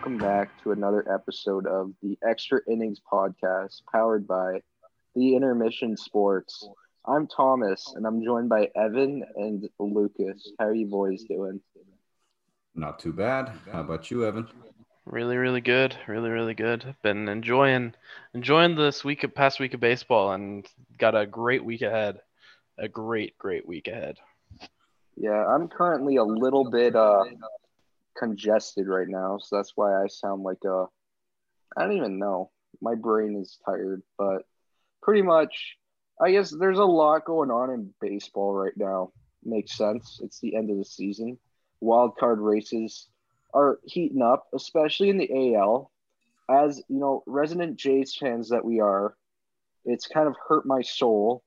welcome back to another episode of the Extra Innings podcast powered by the Intermission Sports. I'm Thomas and I'm joined by Evan and Lucas. How are you boys doing? Not too bad. How about you, Evan? Really, really good. Really, really good. Been enjoying enjoying this week of past week of baseball and got a great week ahead. A great, great week ahead. Yeah, I'm currently a little bit uh congested right now, so that's why I sound like a I don't even know. My brain is tired, but pretty much I guess there's a lot going on in baseball right now. Makes sense. It's the end of the season. Wild card races are heating up, especially in the AL. As you know, resident Jays fans that we are, it's kind of hurt my soul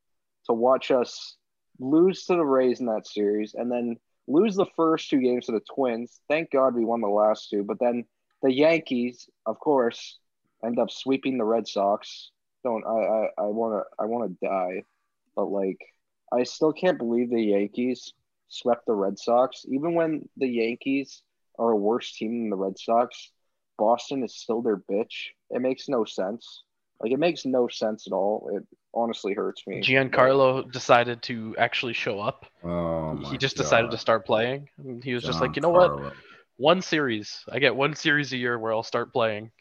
to watch us lose to the Rays in that series and then lose the first two games to the Twins. Thank God we won the last two, but then the Yankees, of course, end up sweeping the Red Sox. Don't I I want to I want to die, but like I still can't believe the Yankees swept the Red Sox. Even when the Yankees are a worse team than the Red Sox, Boston is still their bitch. It makes no sense. Like it makes no sense at all. It honestly hurts me. Giancarlo decided to actually show up. Oh, he just God. decided to start playing. He was just like, you know what? One series. I get one series a year where I'll start playing.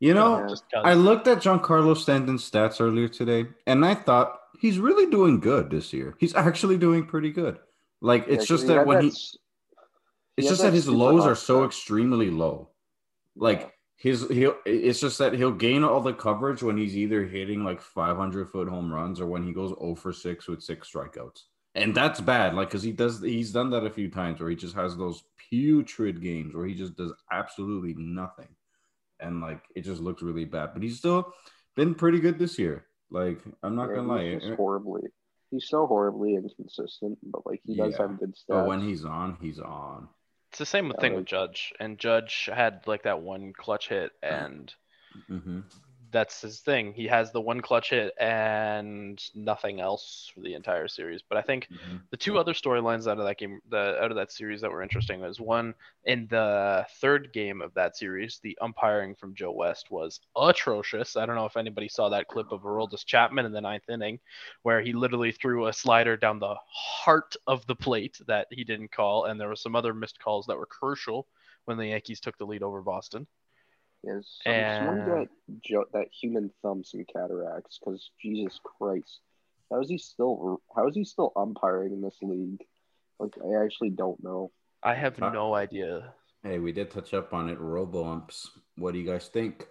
You know, I looked at Giancarlo Stanton's stats earlier today, and I thought he's really doing good this year. He's actually doing pretty good. Like it's yeah, just that when he, it's just that his lows are so extremely low. Like his he'll it's just that he'll gain all the coverage when he's either hitting like 500 foot home runs or when he goes 0 for 6 with six strikeouts. And that's bad like because he does he's done that a few times where he just has those putrid games where he just does absolutely nothing. And like it just looks really bad. But he's still been pretty good this year. Like i'm not yeah, gonna lie he's horribly he's so horribly inconsistent but like he does yeah. have good stuff but when he's on he's on it's the same thing with Judge, and Judge had like that one clutch hit, and mm-hmm that's his thing. He has the one clutch hit and nothing else for the entire series. But I think mm-hmm. the two other storylines out of that game, the out of that series that were interesting was one in the third game of that series, the umpiring from Joe West was atrocious. I don't know if anybody saw that clip of Aroldis Chapman in the ninth inning, where he literally threw a slider down the heart of the plate that he didn't call, and there were some other missed calls that were crucial when the Yankees took the lead over Boston. Is some, and... someone get that human thumb some cataracts? Because Jesus Christ, how is he still? How is he still umpiring in this league? Like I actually don't know. I have uh, no idea. Hey, we did touch up on it. Robo umps. What do you guys think?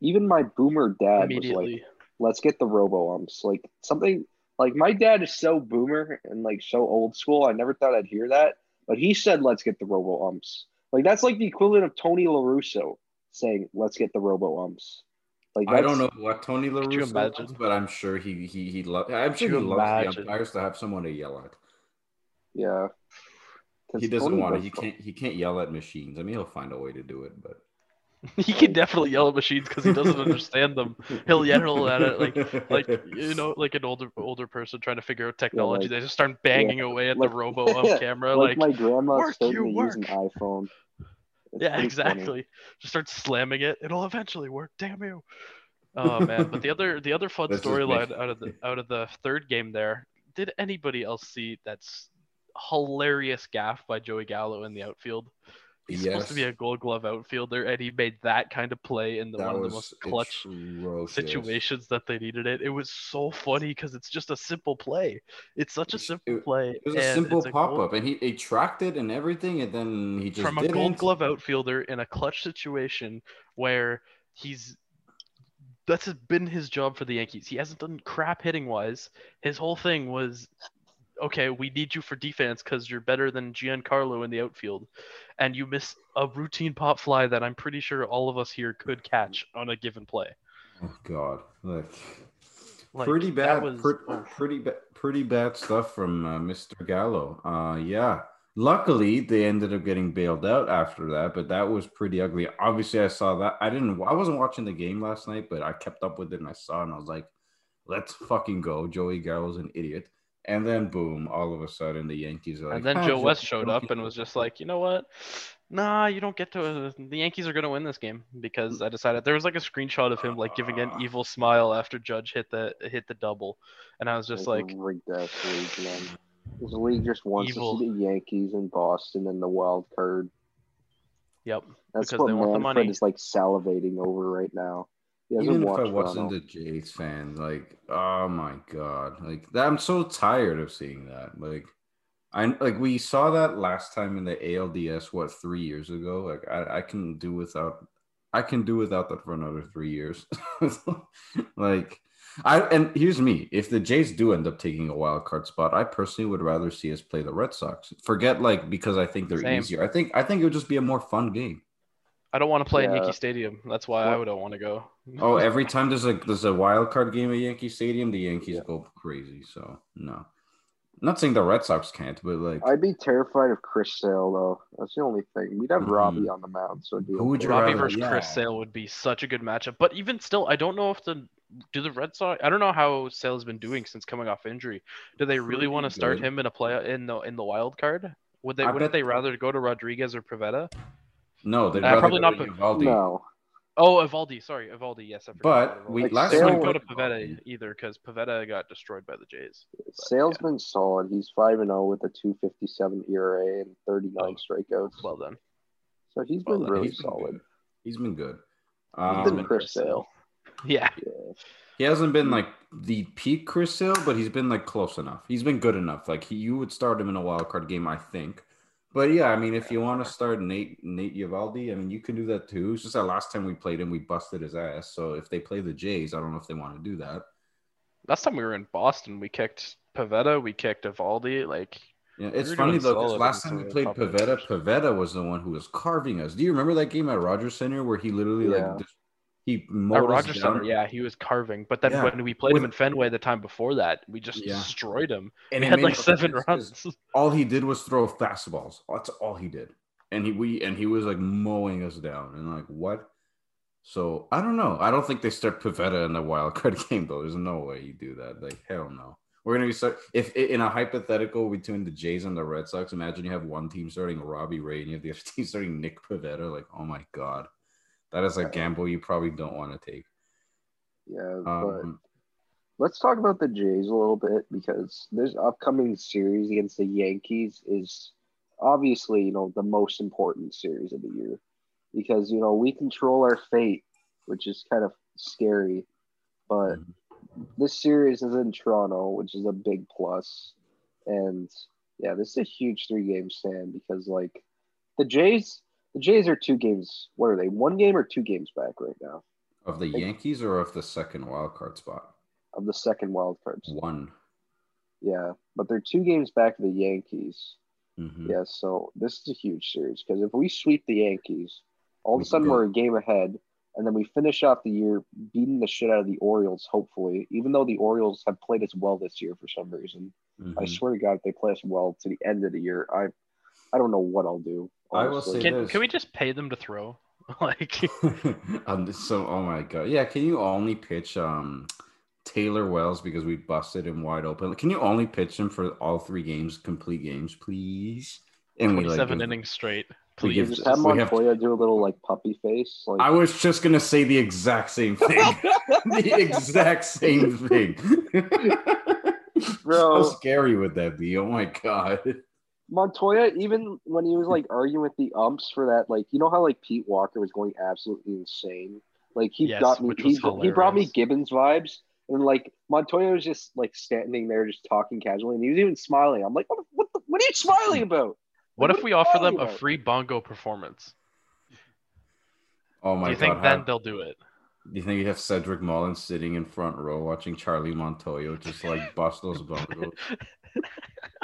Even my boomer dad was like, "Let's get the robo umps." Like something like my dad is so boomer and like so old school. I never thought I'd hear that, but he said, "Let's get the robo umps." Like that's like the equivalent of Tony La Russa saying, "Let's get the robo umps." Like I don't know what Tony La Russa loves, but I'm sure he he he loves. I'm sure he loves imagine? the umpires to have someone to yell at. Yeah, he doesn't Tony want to. He can't. He can't yell at machines. I mean, he'll find a way to do it, but he can definitely yell at machines because he doesn't understand them. He'll yell at it like like you know like an older older person trying to figure out technology. Yeah, like, they just start banging yeah. away at like, the robo ump camera. Like, like my grandma started to use an iPhone. Yeah, exactly. Funny. Just start slamming it. It'll eventually work. Damn you. Oh man, but the other the other fun storyline out of the out of the third game there. Did anybody else see that's hilarious gaff by Joey Gallo in the outfield? He's yes. supposed to be a Gold Glove outfielder, and he made that kind of play in the one of the most clutch atrocious. situations that they needed it. It was so funny because it's just a simple play. It's such a simple it, play. It was a simple pop up, and he, he tracked it and everything, and then he just from a Gold Glove outfielder in a clutch situation where he's that's been his job for the Yankees. He hasn't done crap hitting wise. His whole thing was okay, we need you for defense because you're better than Giancarlo in the outfield, and you miss a routine pop fly that I'm pretty sure all of us here could catch on a given play. Oh God, like, like pretty bad, was, pre- oh. pretty bad, pretty bad stuff from uh, Mr. Gallo. Uh, yeah. Luckily, they ended up getting bailed out after that, but that was pretty ugly. Obviously, I saw that. I didn't. I wasn't watching the game last night, but I kept up with it and I saw, it and I was like, "Let's fucking go!" Joey Gallo's an idiot. And then boom, all of a sudden the Yankees are like. And then oh, Joe West showed up and was just like, you know what? nah, you don't get to. The Yankees are gonna win this game because I decided there was like a screenshot of him like giving an evil smile after Judge hit the hit the double, and I was just like, rigged ass league, man. This league just wants evil. to see the Yankees in Boston and the wild card. Yep. That's what Manfred is like salivating over right now. Even if I wasn't a Jays fan, like, oh my god, like I'm so tired of seeing that. Like, I like we saw that last time in the ALDS, what three years ago. Like, I, I can do without, I can do without that for another three years. like, I and here's me: if the Jays do end up taking a wild card spot, I personally would rather see us play the Red Sox. Forget like because I think they're Same. easier. I think I think it would just be a more fun game. I don't want to play yeah. in Yankee Stadium. That's why I don't want to go. oh, every time there's a there's a wild card game at Yankee Stadium, the Yankees yeah. go crazy. So no, I'm not saying the Red Sox can't, but like I'd be terrified of Chris Sale though. That's the only thing. We'd have mm-hmm. Robbie on the mound, so who would you Robbie rather? versus yeah. Chris Sale would be such a good matchup. But even still, I don't know if the do the Red Sox. I don't know how Sale's been doing since coming off injury. Do they really want to start him in a play in the in the wild card? Would they? I wouldn't they rather go to Rodriguez or Pivetta? No, they'd uh, probably not. Eovaldi. No. Oh, Eovaldi. Sorry, Eovaldi. Yes, I forgot. But we like last Sale wouldn't go to Pivetta either because Pivetta got destroyed by the Jays. But, Sale's yeah. been solid. He's five and zero oh with a two fifty seven ERA and thirty nine oh, strikeouts. Well done. So he's been well, really he's solid. Been he's been good. Um, he's been Chris Sale. Yeah. yeah. He hasn't been like the peak Chris Sale, but he's been like close enough. He's been good enough. Like he, you would start him in a wild card game, I think. But yeah, I mean, if you want to start Nate Nate Eovaldi, I mean, you can do that too. It's just that last time we played him, we busted his ass. So if they play the Jays, I don't know if they want to do that. Last time we were in Boston, we kicked Pivetta, we kicked Eovaldi. Like, yeah, it's we funny though because last time we played Pivetta, Pivetta was the one who was carving us. Do you remember that game at Rogers Center where he literally yeah. like he mowed Rogers Center, yeah, he was carving. But then yeah. when we played With, him in Fenway the time before that, we just yeah. destroyed him. And he had like seven runs. All he did was throw fastballs. That's all he did. And he we and he was like mowing us down. And like what? So I don't know. I don't think they start Pivetta in the wild card game though. There's no way you do that. Like hell no. We're gonna be start if in a hypothetical between the Jays and the Red Sox. Imagine you have one team starting Robbie Ray and you have the other team starting Nick Pivetta. Like oh my god. That is a gamble you probably don't want to take. Yeah, um, but let's talk about the Jays a little bit because this upcoming series against the Yankees is obviously, you know, the most important series of the year because, you know, we control our fate, which is kind of scary. But mm-hmm. this series is in Toronto, which is a big plus. And yeah, this is a huge three game stand because, like, the Jays the Jays are two games. What are they? One game or two games back right now? Of the Yankees or of the second wild card spot? Of the second wild card spot. One. Yeah, but they're two games back of the Yankees. Mm-hmm. Yeah, so this is a huge series because if we sweep the Yankees, all of a sudden we're a game ahead, and then we finish off the year beating the shit out of the Orioles. Hopefully, even though the Orioles have played us well this year for some reason, mm-hmm. I swear to God, if they play us well to the end of the year, I, I don't know what I'll do. I will say can, this. can we just pay them to throw? like, um, so oh my god, yeah. Can you only pitch um Tyler Wells because we busted him wide open? Can you only pitch him for all three games, complete games, please? And we like seven innings straight. Please just have Montoya have... do a little like puppy face. Like... I was just gonna say the exact same thing. the exact same thing. Bro, how scary would that be? Oh my god. Montoya, even when he was hmm. like arguing with the umps for that, like you know how like Pete Walker was going absolutely insane. Like he yes, got me, he, he brought me Gibbons vibes, and like Montoya was just like standing there, just talking casually, and he was even smiling. I'm like, what? What, the, what are you smiling hmm. about? What, what if we offer them about? a free bongo performance? Oh my god! Do you think then they'll do it? Do you think you have Cedric Mullins sitting in front row watching Charlie Montoya just like bust those bongos?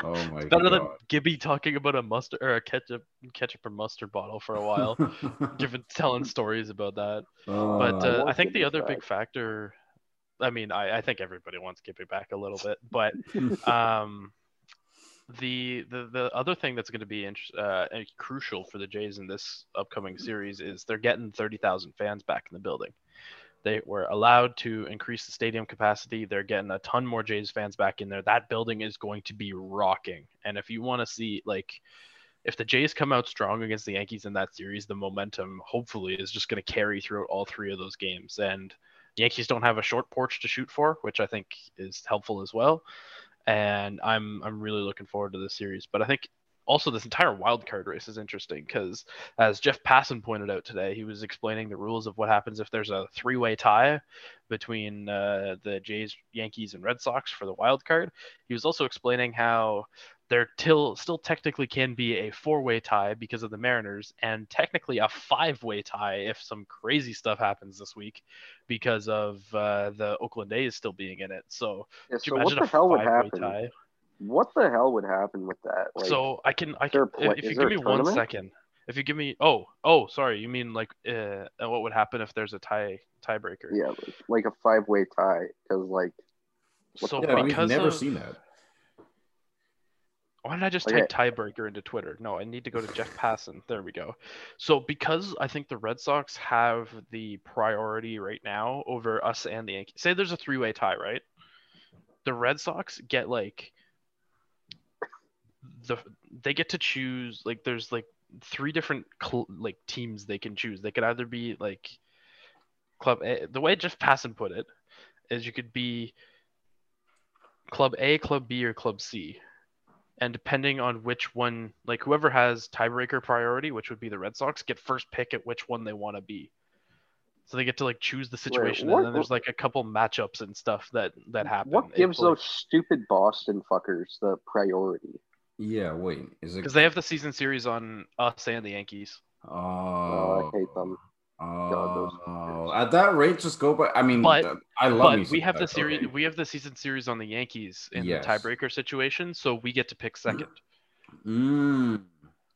Oh my Better god! Than Gibby talking about a mustard or a ketchup, ketchup or mustard bottle for a while, giving telling stories about that. Oh, but uh, I, I think the other back. big factor, I mean, I, I think everybody wants Gibby back a little bit, but um, the the the other thing that's going to be uh, crucial for the Jays in this upcoming series is they're getting thirty thousand fans back in the building. They were allowed to increase the stadium capacity. They're getting a ton more Jays fans back in there. That building is going to be rocking. And if you want to see like if the Jays come out strong against the Yankees in that series, the momentum hopefully is just going to carry throughout all three of those games. And Yankees don't have a short porch to shoot for, which I think is helpful as well. And I'm I'm really looking forward to this series. But I think also this entire wild card race is interesting because as Jeff Passan pointed out today, he was explaining the rules of what happens if there's a three-way tie between uh, the Jays, Yankees, and Red Sox for the wild card. He was also explaining how there till still technically can be a four-way tie because of the Mariners, and technically a five-way tie if some crazy stuff happens this week because of uh, the Oakland A's still being in it. So, yeah, so what the hell would happen? Tie? What the hell would happen with that? Like, so I can I can if, if you give me one second. If you give me oh oh sorry you mean like uh, what would happen if there's a tie tiebreaker? Yeah, like, like a five way tie because like. So yeah, because we've never of, seen that. Why did I just type tiebreaker into Twitter? No, I need to go to Jeff Passan. There we go. So because I think the Red Sox have the priority right now over us and the Yankees. Say there's a three-way tie, right? The Red Sox get like the they get to choose like there's like three different cl- like teams they can choose. They could either be like club A. The way Jeff Passan put it is you could be club A, club B, or club C and depending on which one, like whoever has tiebreaker priority, which would be the Red Sox, get first pick at which one they want to be. So they get to like choose the situation, Wait, what, and then there's like a couple matchups and stuff that that happen. What gives those stupid Boston fuckers the priority? Yeah, wait, is it because they have the season series on us and the Yankees? Oh, oh I hate them. Oh, at that rate, just go. But I mean, but, I love. But we have the series. We have the season series on the Yankees in yes. the tiebreaker situation, so we get to pick second. Mm.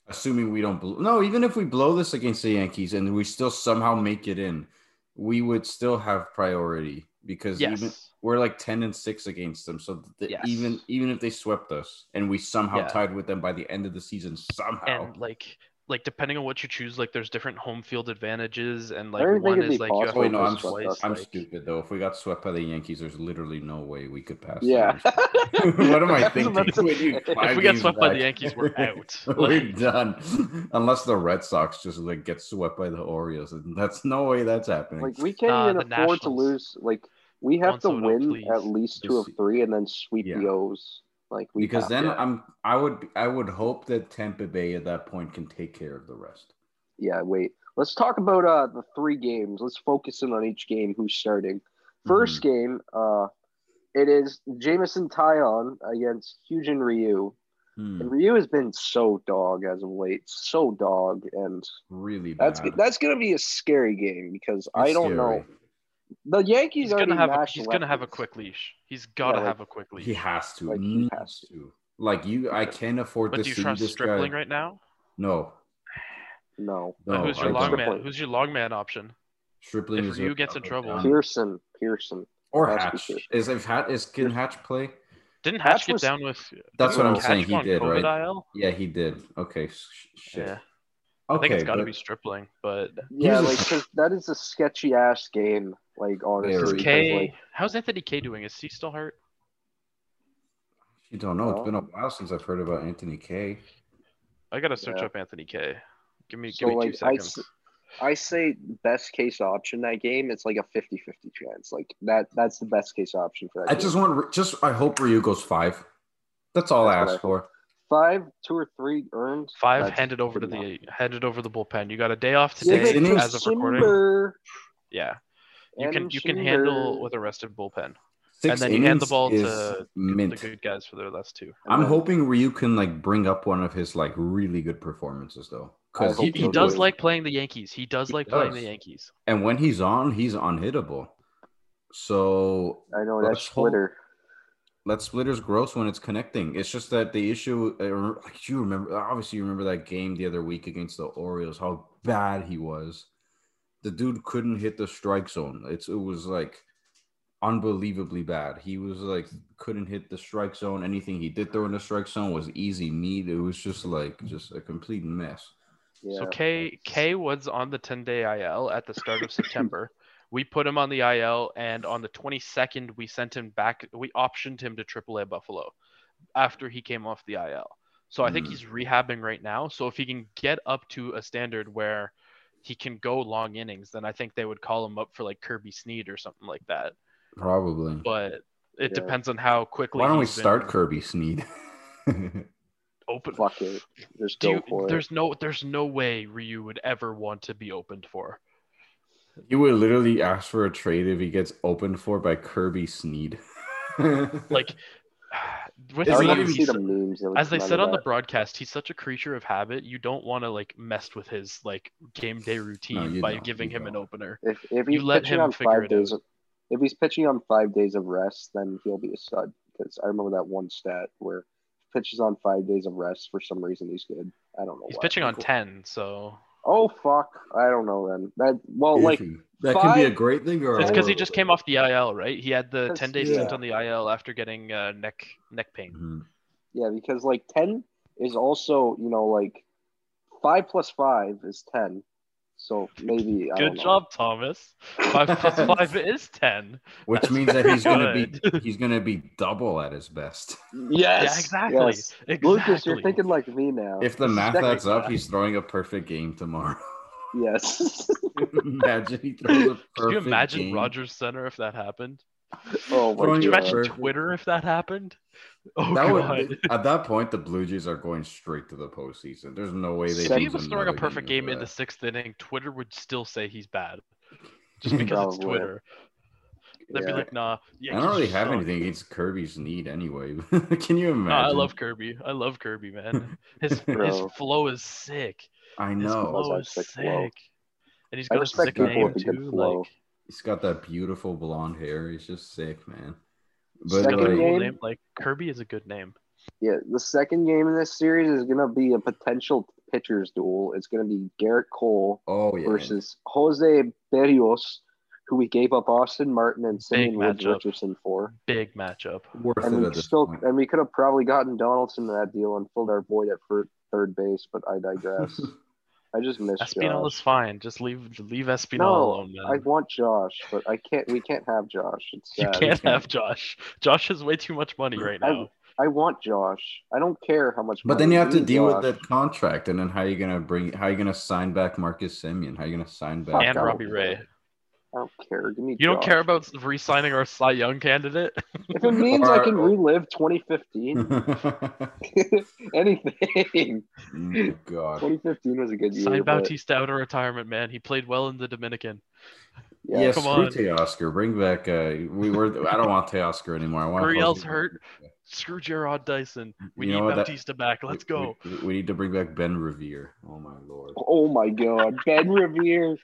Assuming we don't blow. No, even if we blow this against the Yankees and we still somehow make it in, we would still have priority because yes. even we're like ten and six against them. So the, yes. even even if they swept us and we somehow yeah. tied with them by the end of the season, somehow, and like like depending on what you choose, like there's different home field advantages, and like one is like you have Wait, no, I'm, twice, I'm like... stupid though. If we got swept by the Yankees, there's literally no way we could pass. Yeah. what am I thinking? if we get swept back. by the Yankees, we're out. we're done. Unless the Red Sox just like get swept by the Orioles, and that's no way that's happening. Like we can't uh, even afford Nationals. to lose. Like we have to win please. at least two of three, and then sweep yeah. the O's. Like because then I'm I would I would hope that Tampa Bay at that point can take care of the rest. Yeah, wait. Let's talk about uh the three games. Let's focus in on each game. Who's starting? 1st mm-hmm. game, uh, it is Jameson Taillon against Hyun-jin Ryu. Hmm. And Ryu has been so dog as of late, so dog, and really bad. that's that's gonna be a scary game because it's I don't scary. know. The Yankees he's gonna have a, he's gonna have a quick leash. He's gotta yeah, like, have a quick leash. He has to. Like he has to. Like you, I can't afford but to do you see trust this Stripling guy. right now? No. No. no who's your long man? Who's your long man option? Stripling if Ryu gets in trouble. Pearson. Pearson. Or Hatch. Is if Hatch is can Hatch play? Didn't Hatch, Hatch get was, down with? That's what I'm saying. He did, COVID right? IL? Yeah, he did. Okay. Shit. Yeah. Okay, I think it's got to but... be Stripling, but yeah, like that is a sketchy ass game. Like honestly, K, like, how's Anthony Kay doing? Is he still hurt? You don't know. It's been a while since I've heard about Anthony Kay. I gotta search yeah. up Anthony Kay. Give me, so give me like, two seconds. I, I say best case option that game. It's like a 50-50 chance. Like that. That's the best case option for that. I game. just want. Just I hope Ryu goes five. That's all that's I ask for five, two or three earned. Five handed over to the handed over the bullpen. You got a day off today as of recording. Yeah, you can you can handle with a rested bullpen. Six and then you hand the ball to mint. the good guys for their last two. I'm then, hoping Ryu can like bring up one of his like really good performances though, because he, he does like playing the Yankees. He does he like does. playing the Yankees. And when he's on, he's unhittable. So I know that's Twitter let splitters gross when it's connecting. It's just that the issue, uh, like you remember, obviously you remember that game the other week against the Orioles, how bad he was. The dude couldn't hit the strike zone. It's it was like unbelievably bad. He was like couldn't hit the strike zone. Anything he did throw in the strike zone was easy meat. It was just like just a complete mess. Yeah. So Kay Kay was on the 10 day IL at the start of September. We put him on the IL, and on the 22nd, we sent him back. We optioned him to AAA Buffalo after he came off the IL. So I think mm. he's rehabbing right now. So if he can get up to a standard where he can go long innings, then I think they would call him up for like Kirby Snead or something like that. Probably. But it yeah. depends on how quickly. Why don't we start been... Kirby Snead? open. Fuck it. There's you, there's no there's no way Ryu would ever want to be opened for. You would literally ask for a trade if he gets opened for by Kirby Snead. like with memes, as they said on the broadcast, he's such a creature of habit. You don't want to like mess with his like game day routine no, by giving him don't. an opener. If if he's let pitching on five days, of, if he's pitching on five days of rest, then he'll be a stud. Because I remember that one stat where pitches on five days of rest for some reason he's good. I don't know. He's why. pitching on cool. ten, so. Oh fuck! I don't know then. That well, like that five... can be a great thing, or it's because he just came off the IL, right? He had the ten day yeah. stint on the IL after getting uh, neck neck pain. Mm-hmm. Yeah, because like ten is also you know like five plus five is ten, so maybe. I Good job, Thomas. Five plus five is ten. Which That's means that he's gonna be he's gonna be double at his best. Yes. Yeah, exactly. Yes. exactly. Lucas, you're thinking like me now. If the math adds up, he's throwing a perfect game tomorrow. Yes. imagine he throws a perfect Can you imagine game. Rogers Center if that happened? Oh my Can you imagine Twitter if that happened? Oh that god! Would, at that point, the Blue Jays are going straight to the postseason. There's no way they. If he was throwing a perfect game, game in the sixth inning, Twitter would still say he's bad, just because it's Twitter. They'd yeah. be like, "Nah." Yeah, I don't really have anything against Kirby Snead anyway. Can you imagine? I love Kirby. I love Kirby, man. His his flow is sick. I know. His flow is sick. Flow. And he's got a sick name too. Like he's got that beautiful blonde hair. He's just sick, man. But second like, game, name, like Kirby is a good name. Yeah, the second game in this series is gonna be a potential pitchers duel. It's gonna be Gerrit Cole oh, yeah. versus Jose Berrios, who we gave up Austin Martin and Simeon Woods Richardson for. Big matchup. Worth and we still point. and we could have probably gotten Donaldson in that deal and filled our void at third base, but I digress. I just miss Espinal Josh. is fine. Just leave leave Espinal no, alone, man. I want Josh, but I can't. We can't have Josh. It's you can't have Josh. Josh has way too much money right now. I, I want Josh. I don't care how much. But then you have to deal Josh. with that contract, and then how are you gonna bring? How are you gonna sign back Marcus Semien? How are you gonna sign back and Robbie Ray? I don't care. Give me. You Josh. don't care about re-signing our Cy Young candidate? if it means I can relive 2015, anything. Oh, God, 2015 was a good year. Sign Bautista out of retirement, man. He played well in the Dominican. Yeah, yes, come on. Teoscar. Bring back. Uh, we were. I don't want Teoscar anymore. I want. Gurriel's hurt. Screw Jarrod Dyson. We you need Bautista that, back. Let's we, go. We, we, need to bring back Ben Revere. Oh my lord. Oh my god, Ben Revere.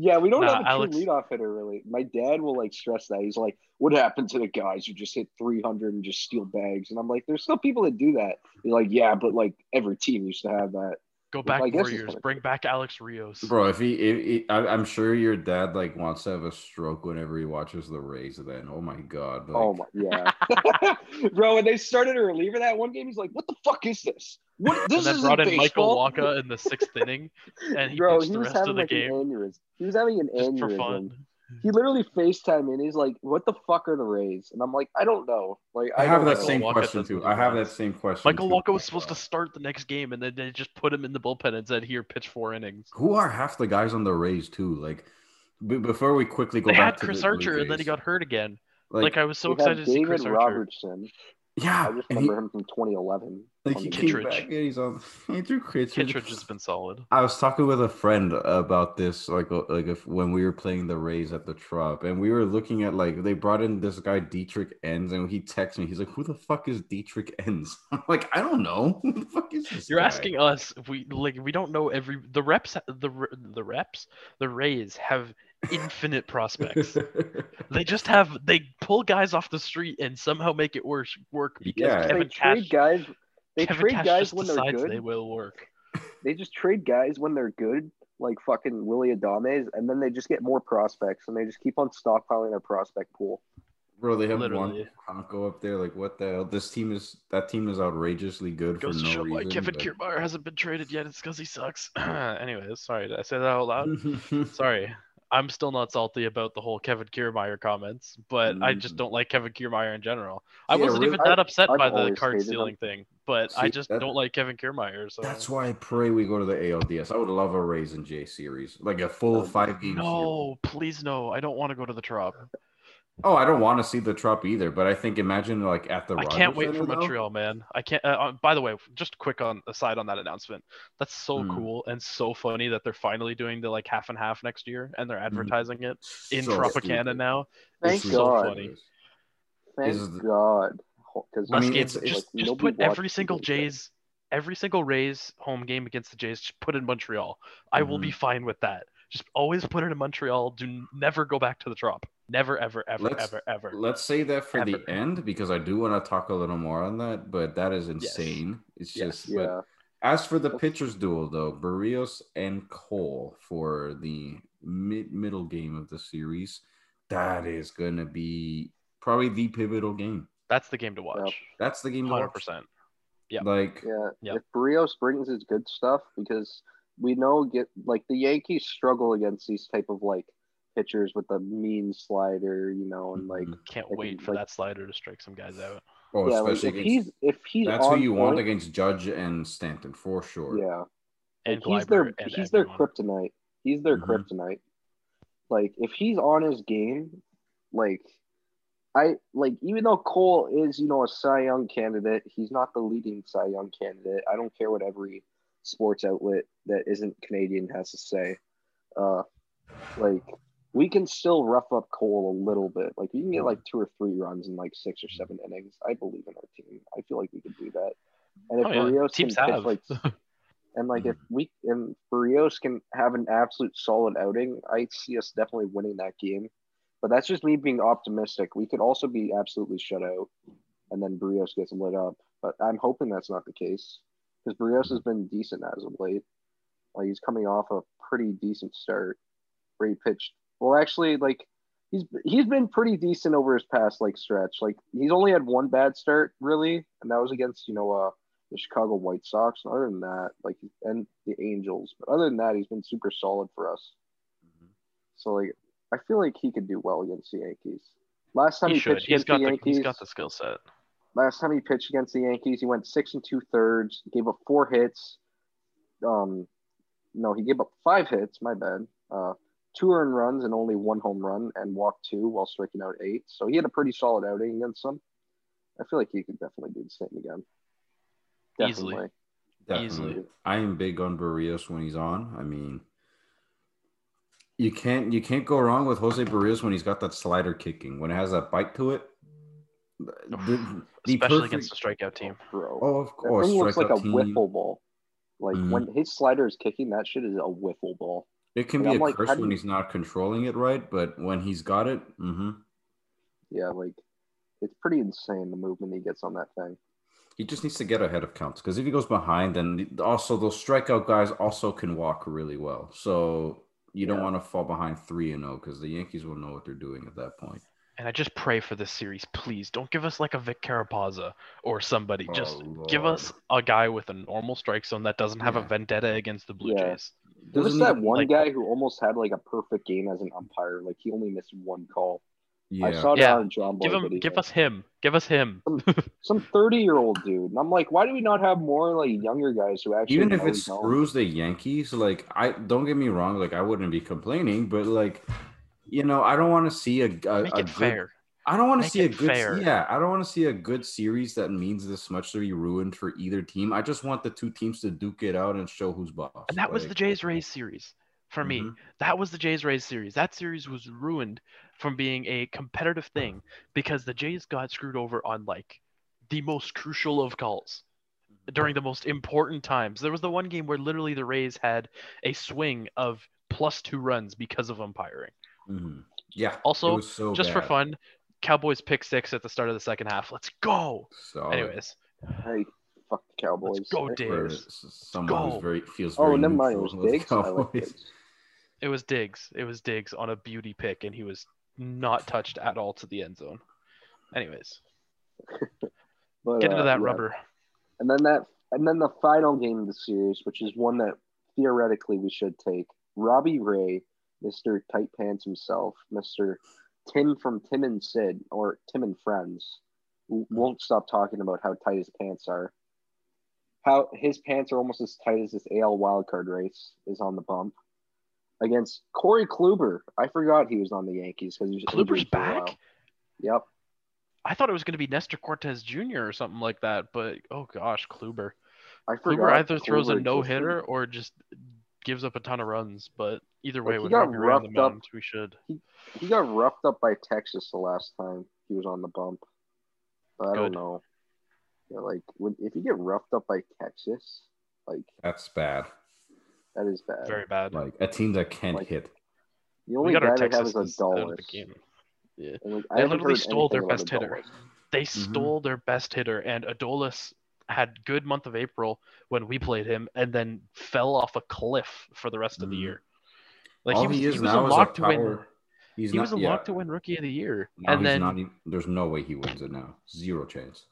Yeah, we don't nah, have a Alex... true leadoff hitter really. My dad will like stress that. He's like, "What happened to the guys who just hit 300 and just steal bags?" And I'm like, "There's still people that do that." He's like, "Yeah, but like every team used to have that." Go back well, four years. Bring back Alex Rios. Bro, if he, if he I, am sure your dad like wants to have a stroke whenever he watches the Rays. Then, oh my god. Oh like... Oh my, yeah. Bro, when they started a reliever that one game, he's like, "What the fuck is this? What this and then brought in baseball? Michael Wacha in the sixth inning, and he Bro, pitched he the rest of the like game. He was having an Just aneurysm. For fun he literally FaceTime me and he's like, "What the fuck are the Rays?" And I'm like, "I don't know." Like, I, I have that same question too. I have that same question. Michael Wacha was supposed to start the next game, and then they just put him in the bullpen and said, "Here, pitch four innings." Who are half the guys on the Rays too? Like, b- before we quickly go they back had Chris Archer, and then he got hurt again. Like, like I was so excited to see Chris Robertson. Yeah, I just remember he, him from 2011. Like he came back and he's on. He threw Kittredge. Kittredge has been solid. I was talking with a friend about this, like uh, like if when we were playing the Rays at the Trop, and we were looking at like they brought in this guy Dietrich Enns, and he texted me. He's like, "Who the fuck is Dietrich Enns?" I'm like, "I don't know. Who the fuck is this?" You're guy? asking us. We like we don't know every the reps. The the reps. The Rays have infinite prospects. they just have they pull guys off the street and somehow make it work work because yeah. Kevin they Cash, trade guys. They Kevin trade Cash guys when they're good. They will work. They just trade guys when they're good, like fucking Willy Adames, and then they just get more prospects and they just keep on stockpiling their prospect pool. Bro, they have Literally. one Honko up there. Like, what the hell? This team is that team is outrageously good Goes for no reason. Why Kevin but... Kiermaier hasn't been traded yet? It's because he sucks. Anyways, sorry, did I say that out loud? sorry. I'm still not salty about the whole Kevin Kiermaier comments, but mm. I just mm. don't like Kevin Kiermaier in general. I yeah, wasn't really, even that upset I, by the card stealing thing, but See, I just that, don't like Kevin Kiermaier. So that's why I pray we go to the ALDS. I would love a Rays and J series, like a full five game. No, series. please no. I don't want to go to the Trop. Oh, I don't want to see the Trop either, but I think imagine like at the. I can't wait Center, for though. Montreal, man. I can't. Uh, uh, by the way, just quick on aside on that announcement. That's so mm. cool and so funny that they're finally doing the like half and half next year, and they're hmm. advertising mm. it in so Tropicana stupid. now. Thank it's God. So funny. Thank God. Because I mean, games, just, like, just put every single Jays, every single Rays home game against the Jays, just put in Montreal. I mm. will be hmm. fine with that. Just always put it in Montreal. Do never go back to the Trop. Never, ever, ever, let's, ever, ever. Let's say that for ever. the end because I do want to talk a little more on that, but that is insane. Yes. It's yes. just yeah. As for the pitchers duel, though, Berrios and Cole for the mid middle game of the series, that is gonna be probably the pivotal game. That's the game to watch. Yep. That's the game. Hundred percent. Yeah. Like yeah. Yep. If Berrios brings his good stuff, because we know get like the Yankees struggle against these type of like pitchers with a mean slider, you know, and like mm-hmm. can't wait for like, that slider to strike some guys out. Oh, yeah, especially like if against, he's if he's that's who you point, want against Judge and Stanton for sure. Yeah, and like he's their he's their kryptonite. He's their mm-hmm. kryptonite. Like if he's on his game, like I like even though Cole is you know a Cy Young candidate, he's not the leading Cy Young candidate. I don't care what every sports outlet that isn't Canadian has to say. Uh, like we can still rough up Cole a little bit. Like we can get like two or three runs in like six or seven innings. I believe in our team. I feel like we could do that. And if oh, yeah. Berrios Teams can pitch like, and like if we and Berrios can have an absolute solid outing, I see us definitely winning that game. But that's just me being optimistic. We could also be absolutely shut out, and then Berrios gets lit up. But I'm hoping that's not the case because Berrios has been decent as of late. Like he's coming off a pretty decent start where he pitched. Well, actually, like he's he's been pretty decent over his past like stretch. Like he's only had one bad start really, and that was against you know uh the Chicago White Sox. And other than that, like and the Angels, but other than that, he's been super solid for us. Mm-hmm. So like I feel like he could do well against the Yankees. Last time he, he pitched he's against the, the Yankees, he's got the skill set. Last time he pitched against the Yankees, he went six and two thirds, gave up four hits. Um, no, he gave up five hits. My bad. Uh, two earned runs and only one home run, and walked two while striking out eight. So he had a pretty solid outing against them. I feel like he could definitely do the same again. Definitely. Easily. Definitely. Easily. I am big on Berrios when he's on. I mean, you can't you can't go wrong with Jose Berrios when he's got that slider kicking. When it has that bite to it, the, the especially perfect... against a strikeout team. Bro, oh, of course, that looks like a team. wiffle ball. Like mm-hmm. when his slider is kicking, that shit is a wiffle ball. It can like, be I'm a like, curse when you... he's not controlling it right, but when he's got it, mm-hmm. yeah, like it's pretty insane the movement he gets on that thing. He just needs to get ahead of counts because if he goes behind, then also those strikeout guys also can walk really well. So you don't want to fall behind three and zero oh, because the Yankees will know what they're doing at that point and I just pray for this series, please don't give us like a Vic Carapazza or somebody. Oh, just Lord. give us a guy with a normal strike zone that doesn't have yeah. a vendetta against the Blue yeah. Jays. There was that one like, guy who almost had like a perfect game as an umpire. Like he only missed one call. Yeah. I saw that yeah. on Jomboy Give him, video. give us him. Give us him. some thirty-year-old dude, and I'm like, why do we not have more like younger guys who actually? Even if it screws the Yankees, like I don't get me wrong, like I wouldn't be complaining, but like you know, I don't want to see a, a, Make a it good, fair. I don't want to see a good fair. yeah, I don't want to see a good series that means this much to be ruined for either team. I just want the two teams to duke it out and show who's boss. And that like, was the Jays Rays series for me. Mm-hmm. That was the Jays Rays series. That series was ruined from being a competitive thing because the Jays got screwed over on like the most crucial of calls during the most important times. There was the one game where literally the Rays had a swing of plus two runs because of umpiring. Mm-hmm. Yeah. Also, so just bad. for fun, Cowboys pick six at the start of the second half. Let's go. So, Anyways. Hey, fuck the Cowboys. Let's go, Diggs. Someone who's very feels oh, very. Oh, never mind. It was Diggs. Like It was Diggs. It was Diggs on a beauty pick, and he was not touched at all to the end zone. Anyways, but, get into uh, that yeah. rubber. And then that, and then the final game of the series, which is one that theoretically we should take. Robbie Ray Mr. Tight Pants himself, Mr. Tim from Tim and Sid, or Tim and Friends, hmm. won't stop talking about how tight his pants are. How his pants are almost as tight as this AL wildcard race is on the bump against Corey Kluber. I forgot he was on the Yankees because Kluber's back. Yep. I thought it was going to be Nestor Cortes Jr. or something like that, but oh gosh, Kluber. I forgot. Kluber either throws a no hitter or just gives up a ton of runs. But either way, with Robbie Ray on the mound, we should. He, he got roughed up by Texas the last time he was on the bump. But I Good. don't know. Yeah, like when, if you get roughed up by Texas, like that's bad. That is bad. Very bad. Like a team that can't like, hit. The only guy they have is Adolis. Yeah. Like, they literally stole their best hitter. They mm-hmm. stole their best hitter, and Adolis had good month of April when we played him, and then fell off a cliff for the rest of the mm-hmm. year. Like All he was, he, he was a lock to win. He's he not, was a yeah. lock to win Rookie of the Year, now and then not, there's no way he wins it now. Zero chance.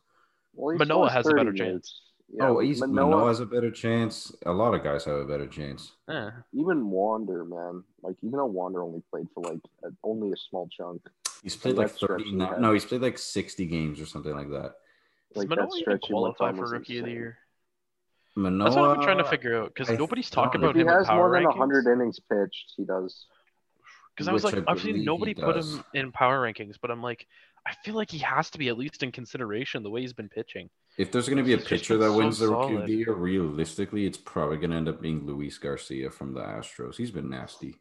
Well, Manoah has a better chance. Yeah, oh, he's Manoah, Manoah, has a better chance. A lot of guys have a better chance. Yeah. Even Wander, man. Like even though Wander only played for like a, only a small chunk. He's played like thirty. No, he's played like sixty games or something like that. Like Manoah even qualify for Rookie of the Year? Manoah, That's what I'm trying to figure out because nobody's talking about him. He has more than hundred innings pitched. He does. Because I was like, I've seen nobody put him in power rankings, but I'm like, I feel like he has to be at least in consideration the way he's been pitching. If there's going to be a pitcher that wins so the Rookie of the Year, realistically, it's probably going to end up being Luis Garcia from the Astros. He's been nasty.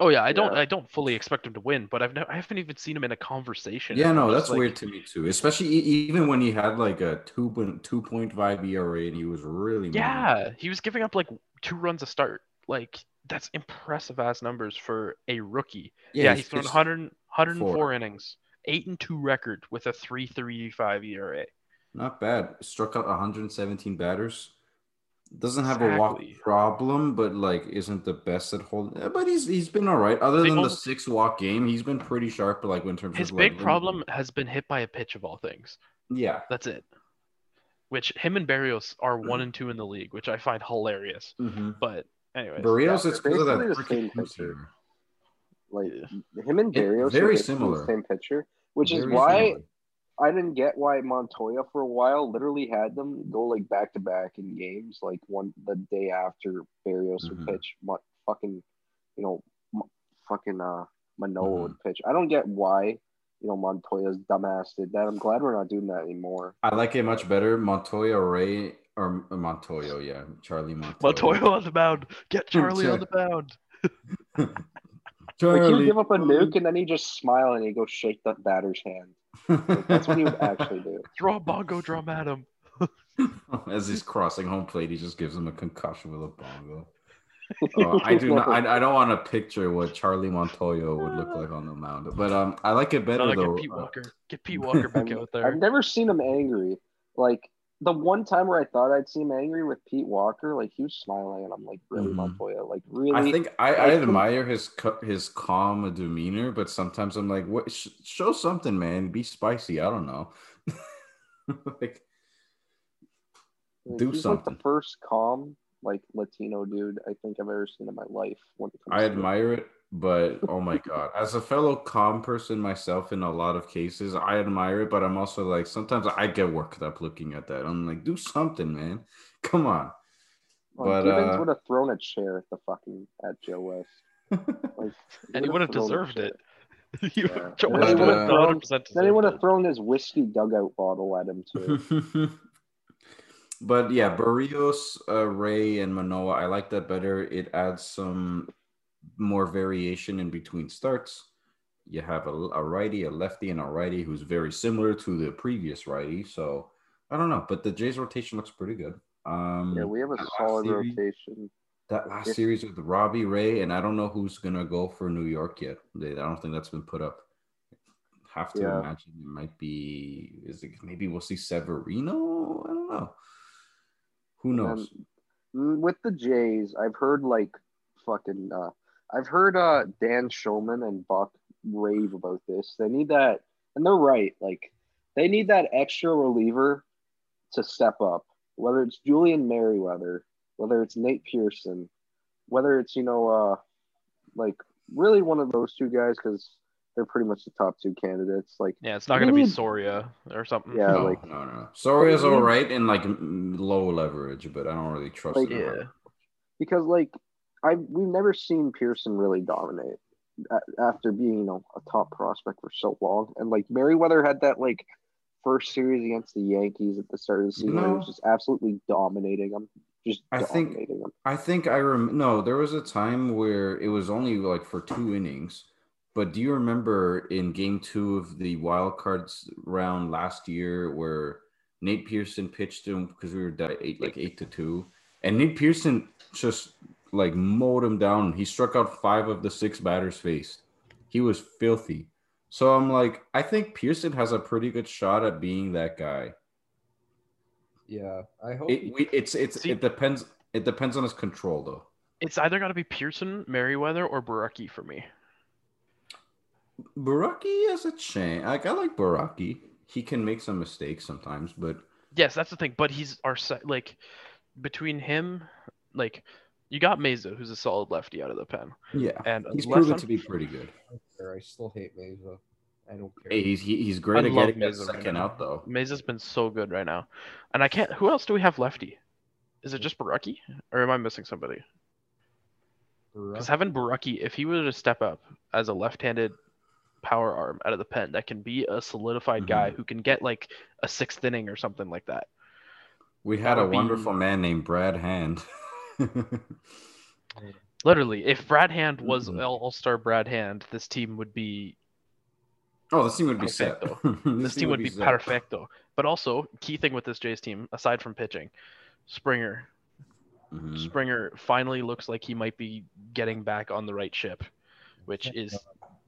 Oh yeah, I don't, yeah. I don't fully expect him to win, but I've, never, I haven't even seen him in a conversation. Yeah, no, that's like, weird to me too. Especially even when he had like a two two point five ERA and he was really yeah, he was giving up like two runs a start. Like that's impressive ass numbers for a rookie. Yeah, yeah he's thrown 100, 104 four. innings, eight and two record with a three three five ERA. Not bad. Struck out 117 batters. Doesn't have exactly. a walk problem, but like isn't the best at holding. But he's he's been all right. Other than the six walk game, he's been pretty sharp. But like in terms his of big like, problem has been hit by a pitch of all things. Yeah, that's it. Which him and Berrios are one and two in the league, which I find hilarious. Mm-hmm. But anyway, Berrios, yeah, it's because of that freaking pitcher. Like him and Berrios, very similar, same pitcher, which very is why. Similar I didn't get why Montoya for a while literally had them go like back to back in games, like one the day after Berrios mm-hmm. would pitch, fucking, you know, fucking uh Manoah mm-hmm. would pitch. I don't get why, you know, Montoya's dumbass did that. I'm glad we're not doing that anymore. I like it much better. Montoya Ray or Montoya, yeah, Charlie Montoya. Montoya on the mound. Get Charlie on the mound. Charlie. Like he give up a nuke and then he just smile and he go shake the batter's hand. Like, that's what he would actually do. Draw bongo drum at him. As he's crossing home plate, he just gives him a concussion with a bongo. Uh, I do not. I, I, don't want to picture what Charlie Montoya would look like on the mound, but um, I like it better though. Get Pete Walker. Get Pete Walker back out there. I've never seen him angry. Like the one time where I thought I'd see him angry with Pete Walker, like he was smiling, and I'm like, really, mm-hmm. Montoya, like really. I think I, I admire his his calm demeanor, but sometimes I'm like, what? Sh- show something, man. Be spicy. I don't know. like, do something. Like the first calm, like Latino dude I think I've ever seen in my life. I admire it but oh my god as a fellow calm person myself in a lot of cases i admire it but i'm also like sometimes i get worked up looking at that. I'm like do something man. Come on. Well, but Gibbons uh, would have thrown a chair at the fucking at joe west. Like, and he would have deserved it. Yeah. then, he thrown, then he would have thrown his whiskey dugout bottle at him too. But yeah Berrios, uh, ray and manoah i like that better. It adds some more variation in between starts. You have a, a righty, a lefty, and a righty who's very similar to the previous righty. So I don't know, but the Jays rotation looks pretty good. Um, yeah, we have a solid series, rotation. That last it's, series with Robbie Ray, and I don't know who's gonna go for New York yet. They, I don't think that's been put up. Have to yeah. imagine it might be. Is it maybe we'll see Severino? I don't know. Who knows? Mm, with the Jays, I've heard like fucking uh, I've heard uh, Dan Shulman and Buck rave about this. They need that, and they're right. Like they need that extra reliever to step up. Whether it's Julian Merryweather, whether it's Nate Pearson, whether it's you know uh, like really one of those two guys because they're pretty much the top two candidates. Like, yeah, it's not going to be Soria or something. Yeah, no, like no, no. Soria's all right in like low leverage, but I don't really trust like, him. Yeah, because like I we've never seen Pearson really dominate after being you know a top prospect for so long, and like Merryweather had that like first series against the Yankees at the start of the season, no. was just absolutely dominating them. Just I think them. I think I rem no, there was a time where it was only like for two innings. But do you remember in game two of the wild cards round last year where Nate Pearson pitched him because we were eight like eight to two, and Nate Pearson just like mowed him down. He struck out five of the six batters faced. He was filthy. So I'm like, I think Pearson has a pretty good shot at being that guy. Yeah, I hope it, we, it's it's See, it depends. It depends on his control though. It's either got to be Pearson, Merryweather, or Borucki for me. Borucki has a chance. Like I like Borucki. He can make some mistakes sometimes, but yes, that's the thing. But he's our like between him, like you got Mayza, who's a solid lefty out of the pen. Yeah, and he's proven to be pretty good. I still hate Mayza. I don't care. Hey, he's he's great I at getting that second right out though. Mayza's been so good right now, and I can't. Who else do we have lefty? Is it just Borucki, or am I missing somebody? Because having Borucki, if he were to step up as a left-handed power arm out of the pen that can be a solidified mm-hmm. guy who can get like a sixth inning or something like that. We had a wonderful be... man named Brad Hand. Literally, if Brad Hand was mm-hmm. All Star Brad Hand, this team would be. Oh, this team would be perfecto. set. this, this, team would, be, be perfecto. But also, key thing with this Jays team, aside from pitching, Springer. Mm-hmm. Springer finally looks like he might be getting back on the right ship, which is